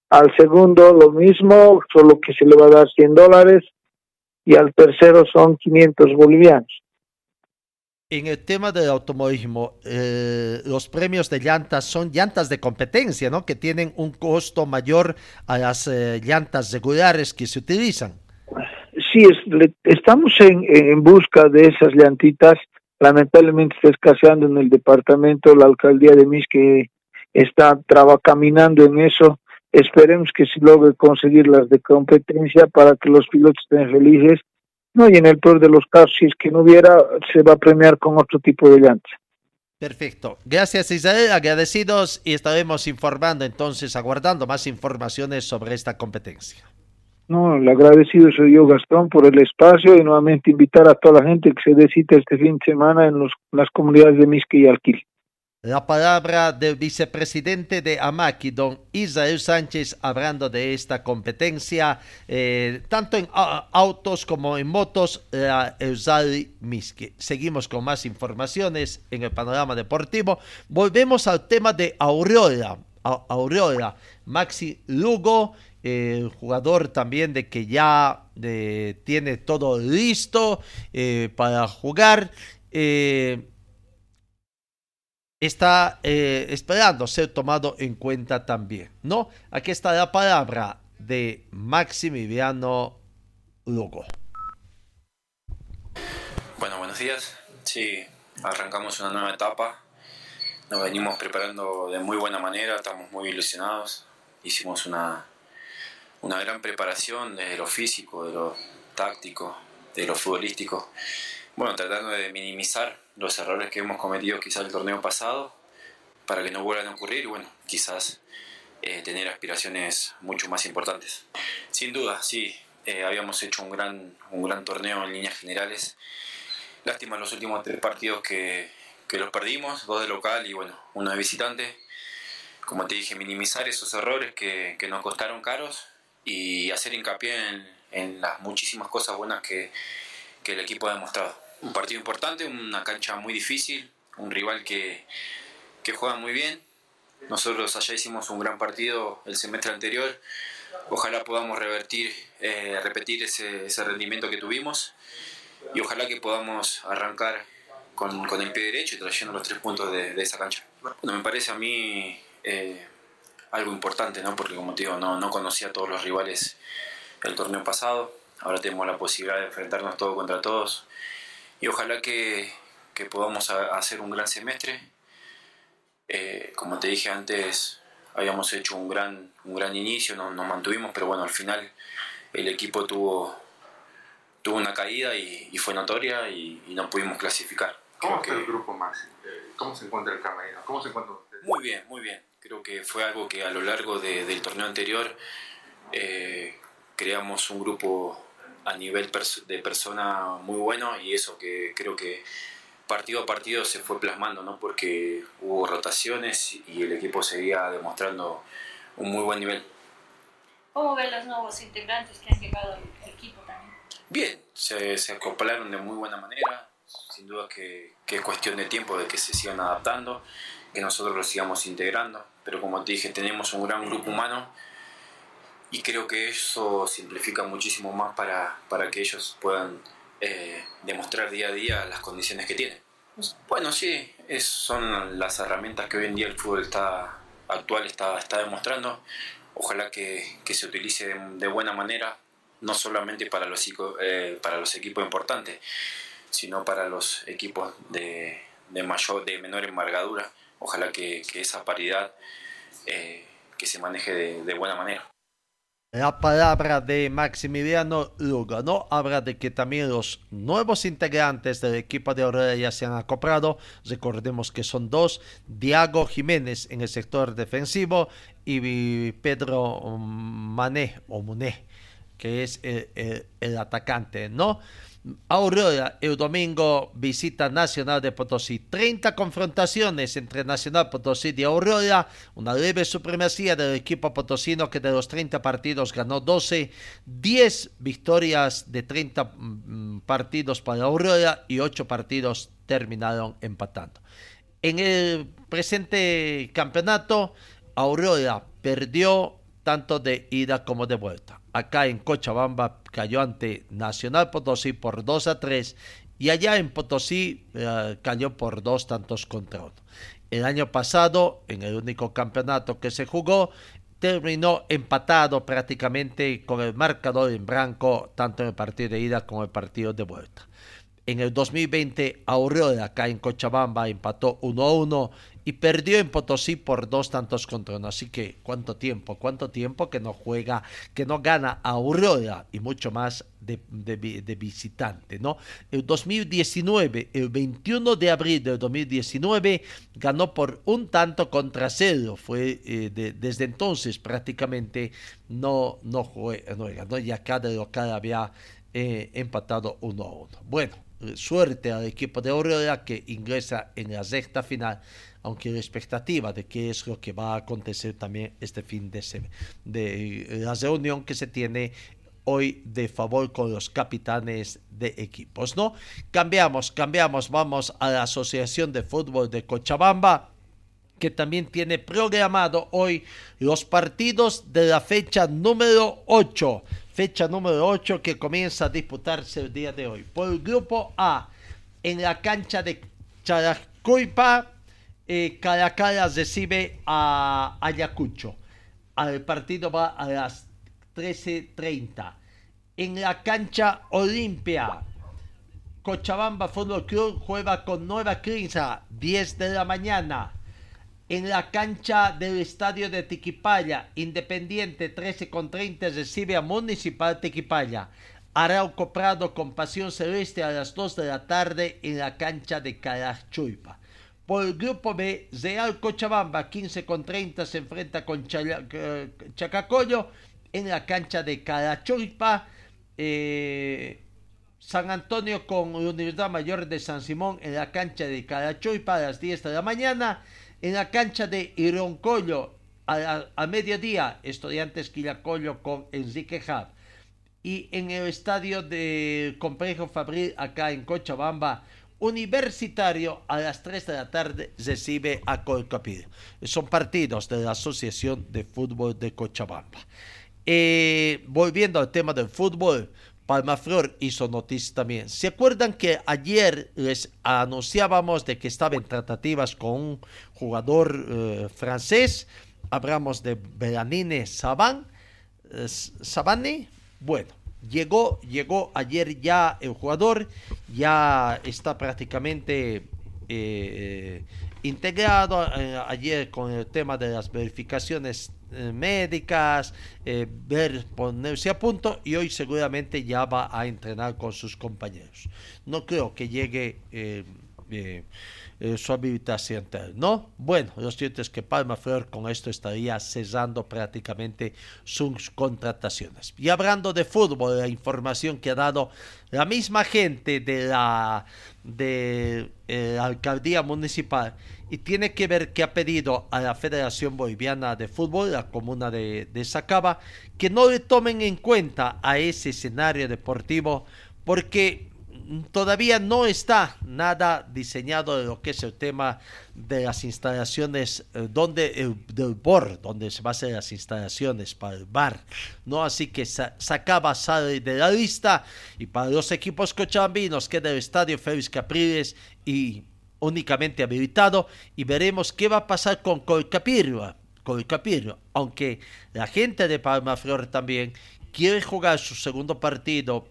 Al segundo, lo mismo, solo que se le va a dar 100 dólares y al tercero son 500 bolivianos. En el tema del automovilismo, eh, los premios de llantas son llantas de competencia, ¿no? Que tienen un costo mayor a las eh, llantas regulares que se utilizan. sí, es, estamos en, en busca de esas llantitas. Lamentablemente está escaseando en el departamento, la alcaldía de Misque está traba, caminando en eso. Esperemos que se logre conseguir las de competencia para que los pilotos estén felices. No, y en el peor de los casos, si es que no hubiera, se va a premiar con otro tipo de llantas. Perfecto. Gracias Israel, agradecidos y estaremos informando entonces, aguardando más informaciones sobre esta competencia. No, el agradecido soy yo, Gastón, por el espacio y nuevamente invitar a toda la gente que se decita este fin de semana en los, las comunidades de Misque y Alquil. La palabra del vicepresidente de AMACI, don Israel Sánchez, hablando de esta competencia, eh, tanto en autos como en motos, la Eusali Misque. Seguimos con más informaciones en el panorama deportivo. Volvemos al tema de Aurora. Aurora, Maxi Lugo, jugador también de que ya tiene todo listo eh, para jugar. Eh, está eh, esperando ser tomado en cuenta también, ¿no? Aquí está la palabra de Maximiliano Lugo. Bueno, buenos días. Sí, arrancamos una nueva etapa. Nos venimos preparando de muy buena manera, estamos muy ilusionados. Hicimos una, una gran preparación de lo físico, de lo táctico, de lo futbolístico. Bueno, tratando de minimizar los errores que hemos cometido quizás el torneo pasado para que no vuelvan a ocurrir y bueno, quizás eh, tener aspiraciones mucho más importantes. Sin duda, sí, eh, habíamos hecho un gran, un gran torneo en líneas generales. Lástima los últimos tres partidos que, que los perdimos, dos de local y bueno, uno de visitante. Como te dije, minimizar esos errores que, que nos costaron caros y hacer hincapié en, en las muchísimas cosas buenas que, que el equipo ha demostrado un partido importante, una cancha muy difícil, un rival que, que juega muy bien. Nosotros allá hicimos un gran partido el semestre anterior. Ojalá podamos revertir, eh, repetir ese, ese, rendimiento que tuvimos y ojalá que podamos arrancar con, con el pie derecho y trayendo los tres puntos de, esa cancha. Bueno, me parece a mí eh, algo importante, ¿no? porque como te digo, no, no conocía a todos los rivales el torneo pasado. Ahora tenemos la posibilidad de enfrentarnos todos contra todos y ojalá que, que podamos hacer un gran semestre. Eh, como te dije antes, habíamos hecho un gran, un gran inicio, nos, nos mantuvimos, pero bueno, al final el equipo tuvo, tuvo una caída y, y fue notoria y, y, no pudimos clasificar. ¿Cómo está el grupo más? ¿Cómo se encuentra el camerino? ¿Cómo se encuentra usted? Muy bien, muy bien. Creo que fue algo que a lo largo de, del torneo anterior eh, creamos un grupo a nivel de persona muy bueno y eso que creo que partido a partido se fue plasmando, ¿no? Porque hubo rotaciones y el equipo seguía demostrando un muy buen nivel. ¿Cómo ven los nuevos integrantes que han llegado al equipo también? Bien, se, se acoplaron de muy buena manera. Sin duda que, que, es cuestión de tiempo de que se sigan adaptando, que nosotros los sigamos integrando. Pero como te dije, tenemos un gran grupo humano y creo que eso simplifica muchísimo más para, para que ellos puedan eh, demostrar día a día las condiciones que tienen. Bueno, sí, son las herramientas que hoy en día el fútbol está, actual está, está demostrando. Ojalá que, que se utilice de, buena manera, no solamente para los, eh, para los equipos importantes, sino para los equipos de, de, mayor, de menor envergadura. Ojalá que, que esa paridad eh, que se maneje de buena manera la palabra de Maximiliano Lugo, ¿no? Habla de que también los nuevos integrantes del equipo de Aurora ya se han acoplado. Recordemos que son dos, Diago Jiménez en el sector defensivo y Pedro Mané o Muné, que es el atacante, ¿no? Aurora el domingo visita Nacional de Potosí. 30 confrontaciones entre Nacional Potosí y Aurora. Una leve supremacía del equipo potosino que de los 30 partidos ganó 12. 10 victorias de 30 mm, partidos para Aurora y 8 partidos terminaron empatando. En el presente campeonato, Aurora perdió tanto de ida como de vuelta acá en Cochabamba cayó ante Nacional Potosí por 2 a 3 y allá en Potosí uh, cayó por dos tantos contra uno. El año pasado, en el único campeonato que se jugó, terminó empatado prácticamente con el marcador en blanco, tanto en el partido de ida como en el partido de vuelta. En el 2020, Aurora, acá en Cochabamba, empató 1-1 y perdió en Potosí por dos tantos contra uno. Así que, ¿cuánto tiempo? ¿Cuánto tiempo que no juega, que no gana Aurora y mucho más de, de, visitante, ¿no? El 2019, el 21 de abril del 2019, ganó por un tanto contra cero. Fue eh, desde entonces prácticamente no, no, juega, no ganó y acá de local había eh, empatado 1 a 1. Bueno, suerte al equipo de Aurora que ingresa en la sexta final, aunque la expectativa de qué es lo que va a acontecer también este fin de semana, de la reunión que se tiene hoy de favor con los capitanes de equipos, ¿no? Cambiamos, cambiamos, vamos a la Asociación de Fútbol de Cochabamba que también tiene programado hoy los partidos de la fecha número 8 fecha número 8 que comienza a disputarse el día de hoy. Por el grupo A, en la cancha de Characuipa, eh, Caracalas recibe a Ayacucho. El partido va a las 13.30. En la cancha Olimpia, Cochabamba Fútbol Club juega con Nueva Crisa, 10 de la mañana en la cancha del estadio de Tiquipaya. Independiente 13 con 30 recibe a Municipal Tiquipaya. Arauco Prado con Pasión Celeste a las 2 de la tarde en la cancha de Carachuipa. Por el grupo B, Real Cochabamba 15 con 30 se enfrenta con eh, Chacacoyo en la cancha de Carachuipa. Eh, San Antonio con la Universidad Mayor de San Simón en la cancha de Carachuipa a las 10 de la mañana en la cancha de Ironcollo a, mediodía, Estudiantes Quillacollo con Enrique Hub. Y en el estadio de Complejo Fabril, acá en Cochabamba, Universitario a las 3 de la tarde recibe a Colcapir. Son partidos de la Asociación de Fútbol de Cochabamba. Eh, volviendo al tema del fútbol, Palmaflor hizo noticia también. ¿Se acuerdan que ayer les anunciábamos de que estaba en tratativas con un jugador eh, francés? Hablamos de Belanine Saban. Eh, Bueno, llegó, llegó ayer ya el jugador, ya está prácticamente eh, integrado ayer con el tema de las verificaciones eh, médicas, eh, ver, ponerse a punto y hoy seguramente ya va a entrenar con sus compañeros. No creo que llegue eh, su habilitación, ¿no? Bueno, lo cierto es que Palma Flor con esto estaría cesando prácticamente sus contrataciones. Y hablando de fútbol, la información que ha dado la misma gente de la de la alcaldía municipal y tiene que ver que ha pedido a la Federación Boliviana de Fútbol, la comuna de, de Sacaba, que no le tomen en cuenta a ese escenario deportivo porque todavía no está nada diseñado de lo que es el tema de las instalaciones, eh, donde el, del BOR, donde se va a hacer las instalaciones para el bar, ¿no? Así que Sacaba sale de la lista y para los equipos cochabambinos queda el Estadio Félix Capriles y únicamente habilitado y veremos qué va a pasar con Colcapirro, Colcapirro, aunque la gente de Palma Flor también quiere jugar su segundo partido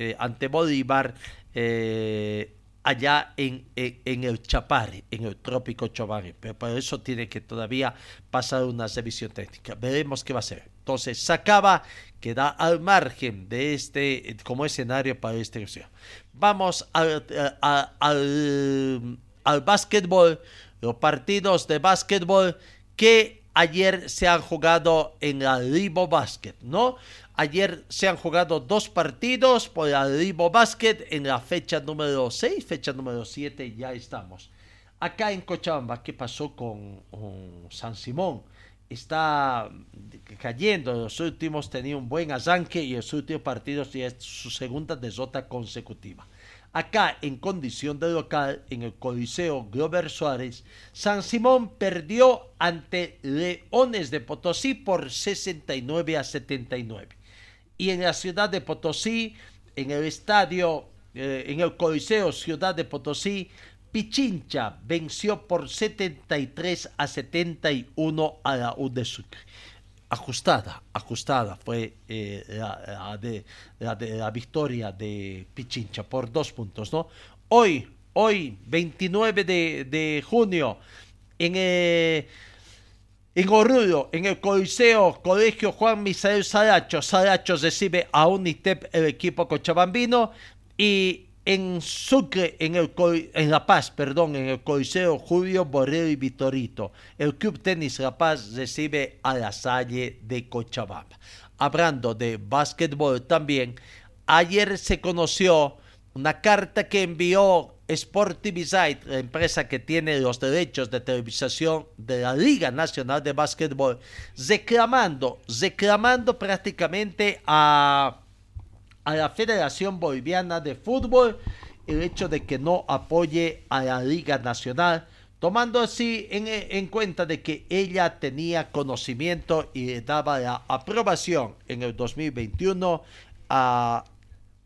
eh, ante Bolívar eh, allá en, en, el Chapare, en el trópico Chapare, pero por eso tiene que todavía pasar una revisión técnica. Veremos qué va a ser. Entonces, Sacaba queda al margen de este como escenario para esta elección. Vamos al, al al básquetbol, los partidos de básquetbol que ayer se han jugado en la Libo Basket, ¿no? Ayer se han jugado dos partidos por la Libo Basket en la fecha número 6, fecha número 7, ya estamos. Acá en Cochabamba, ¿qué pasó con, San Simón? Está cayendo, los últimos tenía un buen arranque y los últimos partidos ya es su segunda derrota consecutiva. Acá, en condición de local, en el Coliseo Glover Suárez, San Simón perdió ante Leones de Potosí por 69 a 79. Y en la ciudad de Potosí, en el estadio, eh, en el Coliseo Ciudad de Potosí, Pichincha venció por 73 a 71 a la UDESUC. ajustada, ajustada fue eh, la, de, la, victoria de Pichincha por dos puntos, ¿no? Hoy, hoy, 29 de, junio, en, eh, en Oruro, en el Coliseo Colegio Juan Misael Saracho, Saracho recibe a UNITEP el equipo cochabambino y en Sucre, en, el, en La Paz, perdón, en el Coliseo Julio Borrero y Vitorito, el Club Tenis La Paz recibe a la Salle de Cochabamba. Hablando de básquetbol también, ayer se conoció una carta que envió Sportivizite, la empresa que tiene los derechos de televisación de la Liga Nacional de Básquetbol, reclamando, reclamando prácticamente a la Federación Boliviana de Fútbol el hecho de que no apoye a la Liga Nacional, tomando así en, cuenta de que ella tenía conocimiento y le daba la aprobación en el 2021 a,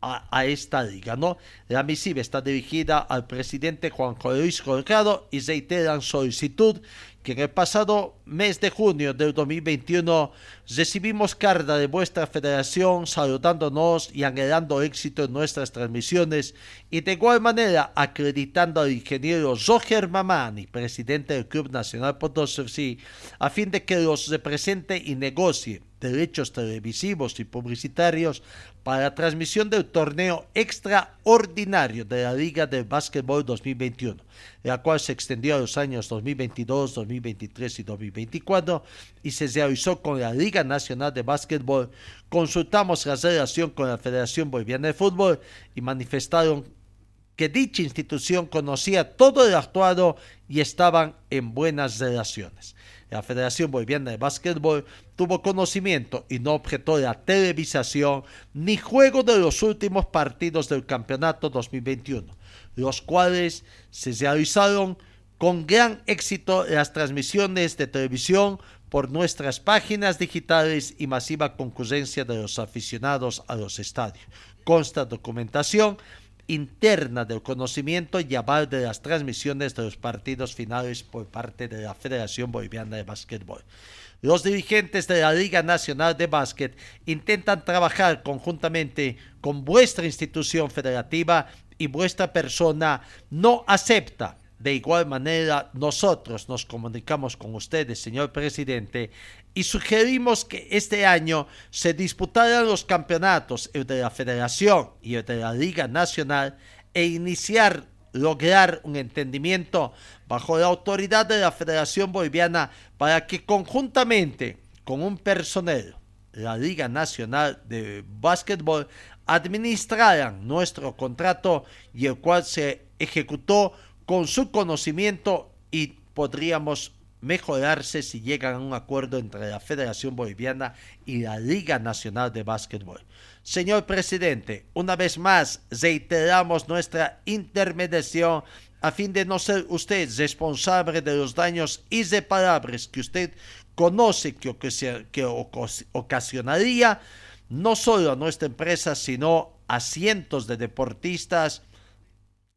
a, esta liga, ¿no? La misiva está dirigida al presidente Juan Luis Colgado y reiteran solicitud que en el pasado mes de junio del 2021 recibimos carta de vuestra federación saludándonos y anhelando éxito en nuestras transmisiones y de igual manera acreditando al ingeniero Roger Mamani, presidente del Club Nacional Potosí, a fin de que los represente y negocie derechos televisivos y publicitarios para transmisión del torneo extraordinario de la Liga de Básquetbol 2021, la cual se extendió a los años 2022, 2023 y 2024 y se realizó con la Liga Nacional de Básquetbol. Consultamos la relación con la Federación Boliviana de Fútbol y manifestaron que dicha institución conocía todo el actuado y estaban en buenas relaciones. La Federación Boliviana de Básquetbol tuvo conocimiento y no objetó la televisación ni juego de los últimos partidos del campeonato 2021, los cuales se realizaron con gran éxito las transmisiones de televisión por nuestras páginas digitales y masiva concurrencia de los aficionados a los estadios. Consta documentación interna del conocimiento y aval de las transmisiones de los partidos finales por parte de la Federación Boliviana de Básquetbol. Los dirigentes de la Liga Nacional de Básquet intentan trabajar conjuntamente con vuestra institución federativa y vuestra persona no acepta. De igual manera, nosotros nos comunicamos con ustedes, señor presidente, y sugerimos que este año se disputaran los campeonatos, de la Federación y de la Liga Nacional, e iniciar, lograr un entendimiento bajo la autoridad de la Federación Boliviana para que conjuntamente con un personal, la Liga Nacional de Básquetbol, administraran nuestro contrato y el cual se ejecutó con su conocimiento y podríamos mejorarse si llegan a un acuerdo entre la Federación Boliviana y la Liga Nacional de Básquetbol. Señor presidente, una vez más reiteramos nuestra intermediación a fin de no ser usted responsable de los daños irreparables que usted conoce que, que ocasionaría no solo a nuestra empresa, sino a cientos de deportistas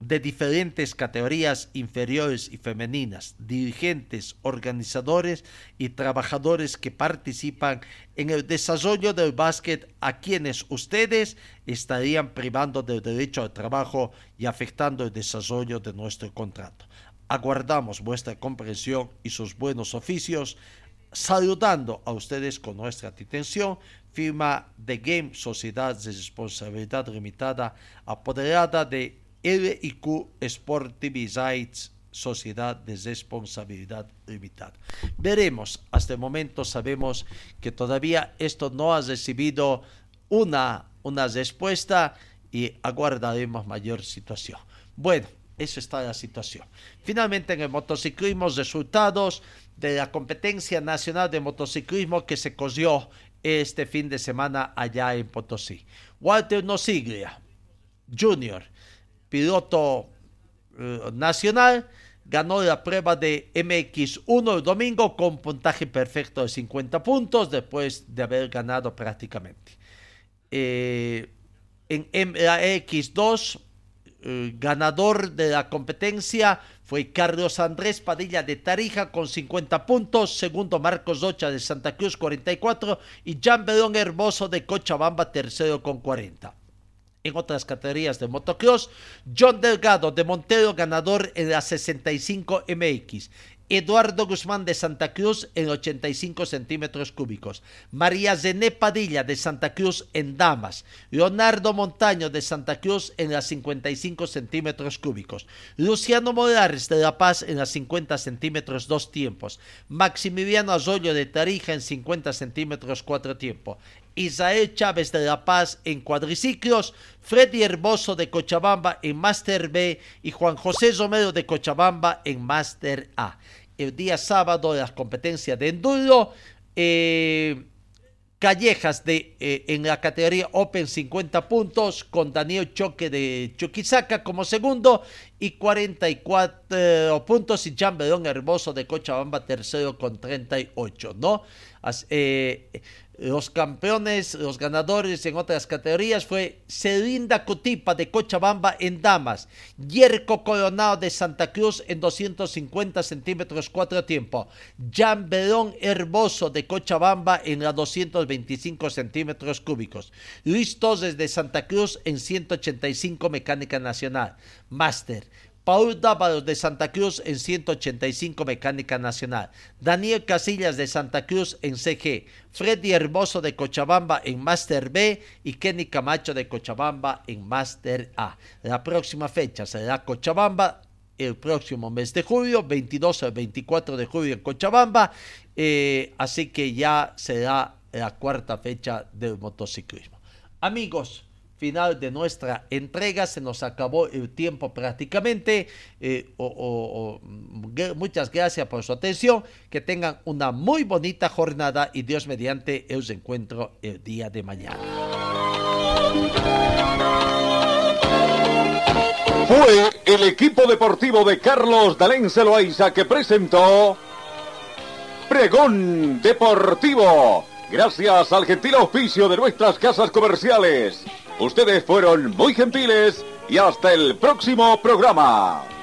de diferentes categorías inferiores y femeninas, dirigentes, organizadores y trabajadores que participan en el desarrollo del básquet a quienes ustedes estarían privando del derecho al trabajo y afectando el desarrollo de nuestro contrato. Aguardamos vuestra comprensión y sus buenos oficios, saludando a ustedes con nuestra atención, firma de Game Sociedad de Responsabilidad Limitada, apoderada de LIQ Sportivisites Sociedad de Responsabilidad Limitada. Veremos, hasta el momento sabemos que todavía esto no ha recibido una, una respuesta y aguardaremos mayor situación. Bueno, eso está la situación. Finalmente en el motociclismo, resultados de la competencia nacional de motociclismo que se corrió este fin de semana allá en Potosí. Walter Nosiglia, Junior, piloto eh, nacional, ganó la prueba de MX1 el domingo con puntaje perfecto de 50 puntos después de haber ganado prácticamente. Eh, en la X2, ganador de la competencia fue Carlos Andrés Padilla de Tarija con 50 puntos, segundo Marcos Docha de Santa Cruz 44 y Jan Bedón Hermoso de Cochabamba tercero con 40. En otras categorías de motocross, John Delgado de Montero ganador en la 65 MX. Eduardo Guzmán de Santa Cruz en 85 centímetros cúbicos, María Zené Padilla de Santa Cruz en Damas, Leonardo Montaño de Santa Cruz en las 55 centímetros cúbicos, Luciano Morales de La Paz en las 50 centímetros dos tiempos, Maximiliano Azoyo de Tarija en 50 centímetros cuatro tiempos, Isael Chávez de La Paz en cuadriciclos, Freddy Hermoso de Cochabamba en Master B y Juan José Romero de Cochabamba en Master A. El día sábado las competencias de enduro, eh, Callejas de, eh, en la categoría Open 50 puntos con Daniel Choque de Chuquisaca como segundo y 44 puntos y Jean Belón Hermoso de Cochabamba tercero con 38, ¿no? Eh, los campeones, los ganadores en otras categorías fue Celinda Cotipa de Cochabamba en damas, Yerko Coronado de Santa Cruz en 250 centímetros cuatro tiempo, Jan Belón Herboso de Cochabamba en la 225 centímetros cúbicos, Luis Toses de Santa Cruz en 185 mecánica nacional, Máster, Paul Dávalos de Santa Cruz en 185 Mecánica Nacional, Daniel Casillas de Santa Cruz en CG, Freddy Hermoso de Cochabamba en Master B y Kenny Camacho de Cochabamba en Master A. La próxima fecha será Cochabamba el próximo mes de julio, 22 al 24 de julio en Cochabamba, eh, así que ya será la cuarta fecha del motociclismo. Amigos, final de nuestra entrega. Se nos acabó el tiempo prácticamente. Eh, muchas gracias por su atención. Que tengan una muy bonita jornada y Dios mediante os encuentro el día de mañana. Fue el equipo deportivo de Carlos Dalén Celoaiza que presentó Pregón Deportivo. Gracias al gentil oficio de nuestras casas comerciales. Ustedes fueron muy gentiles y hasta el próximo programa.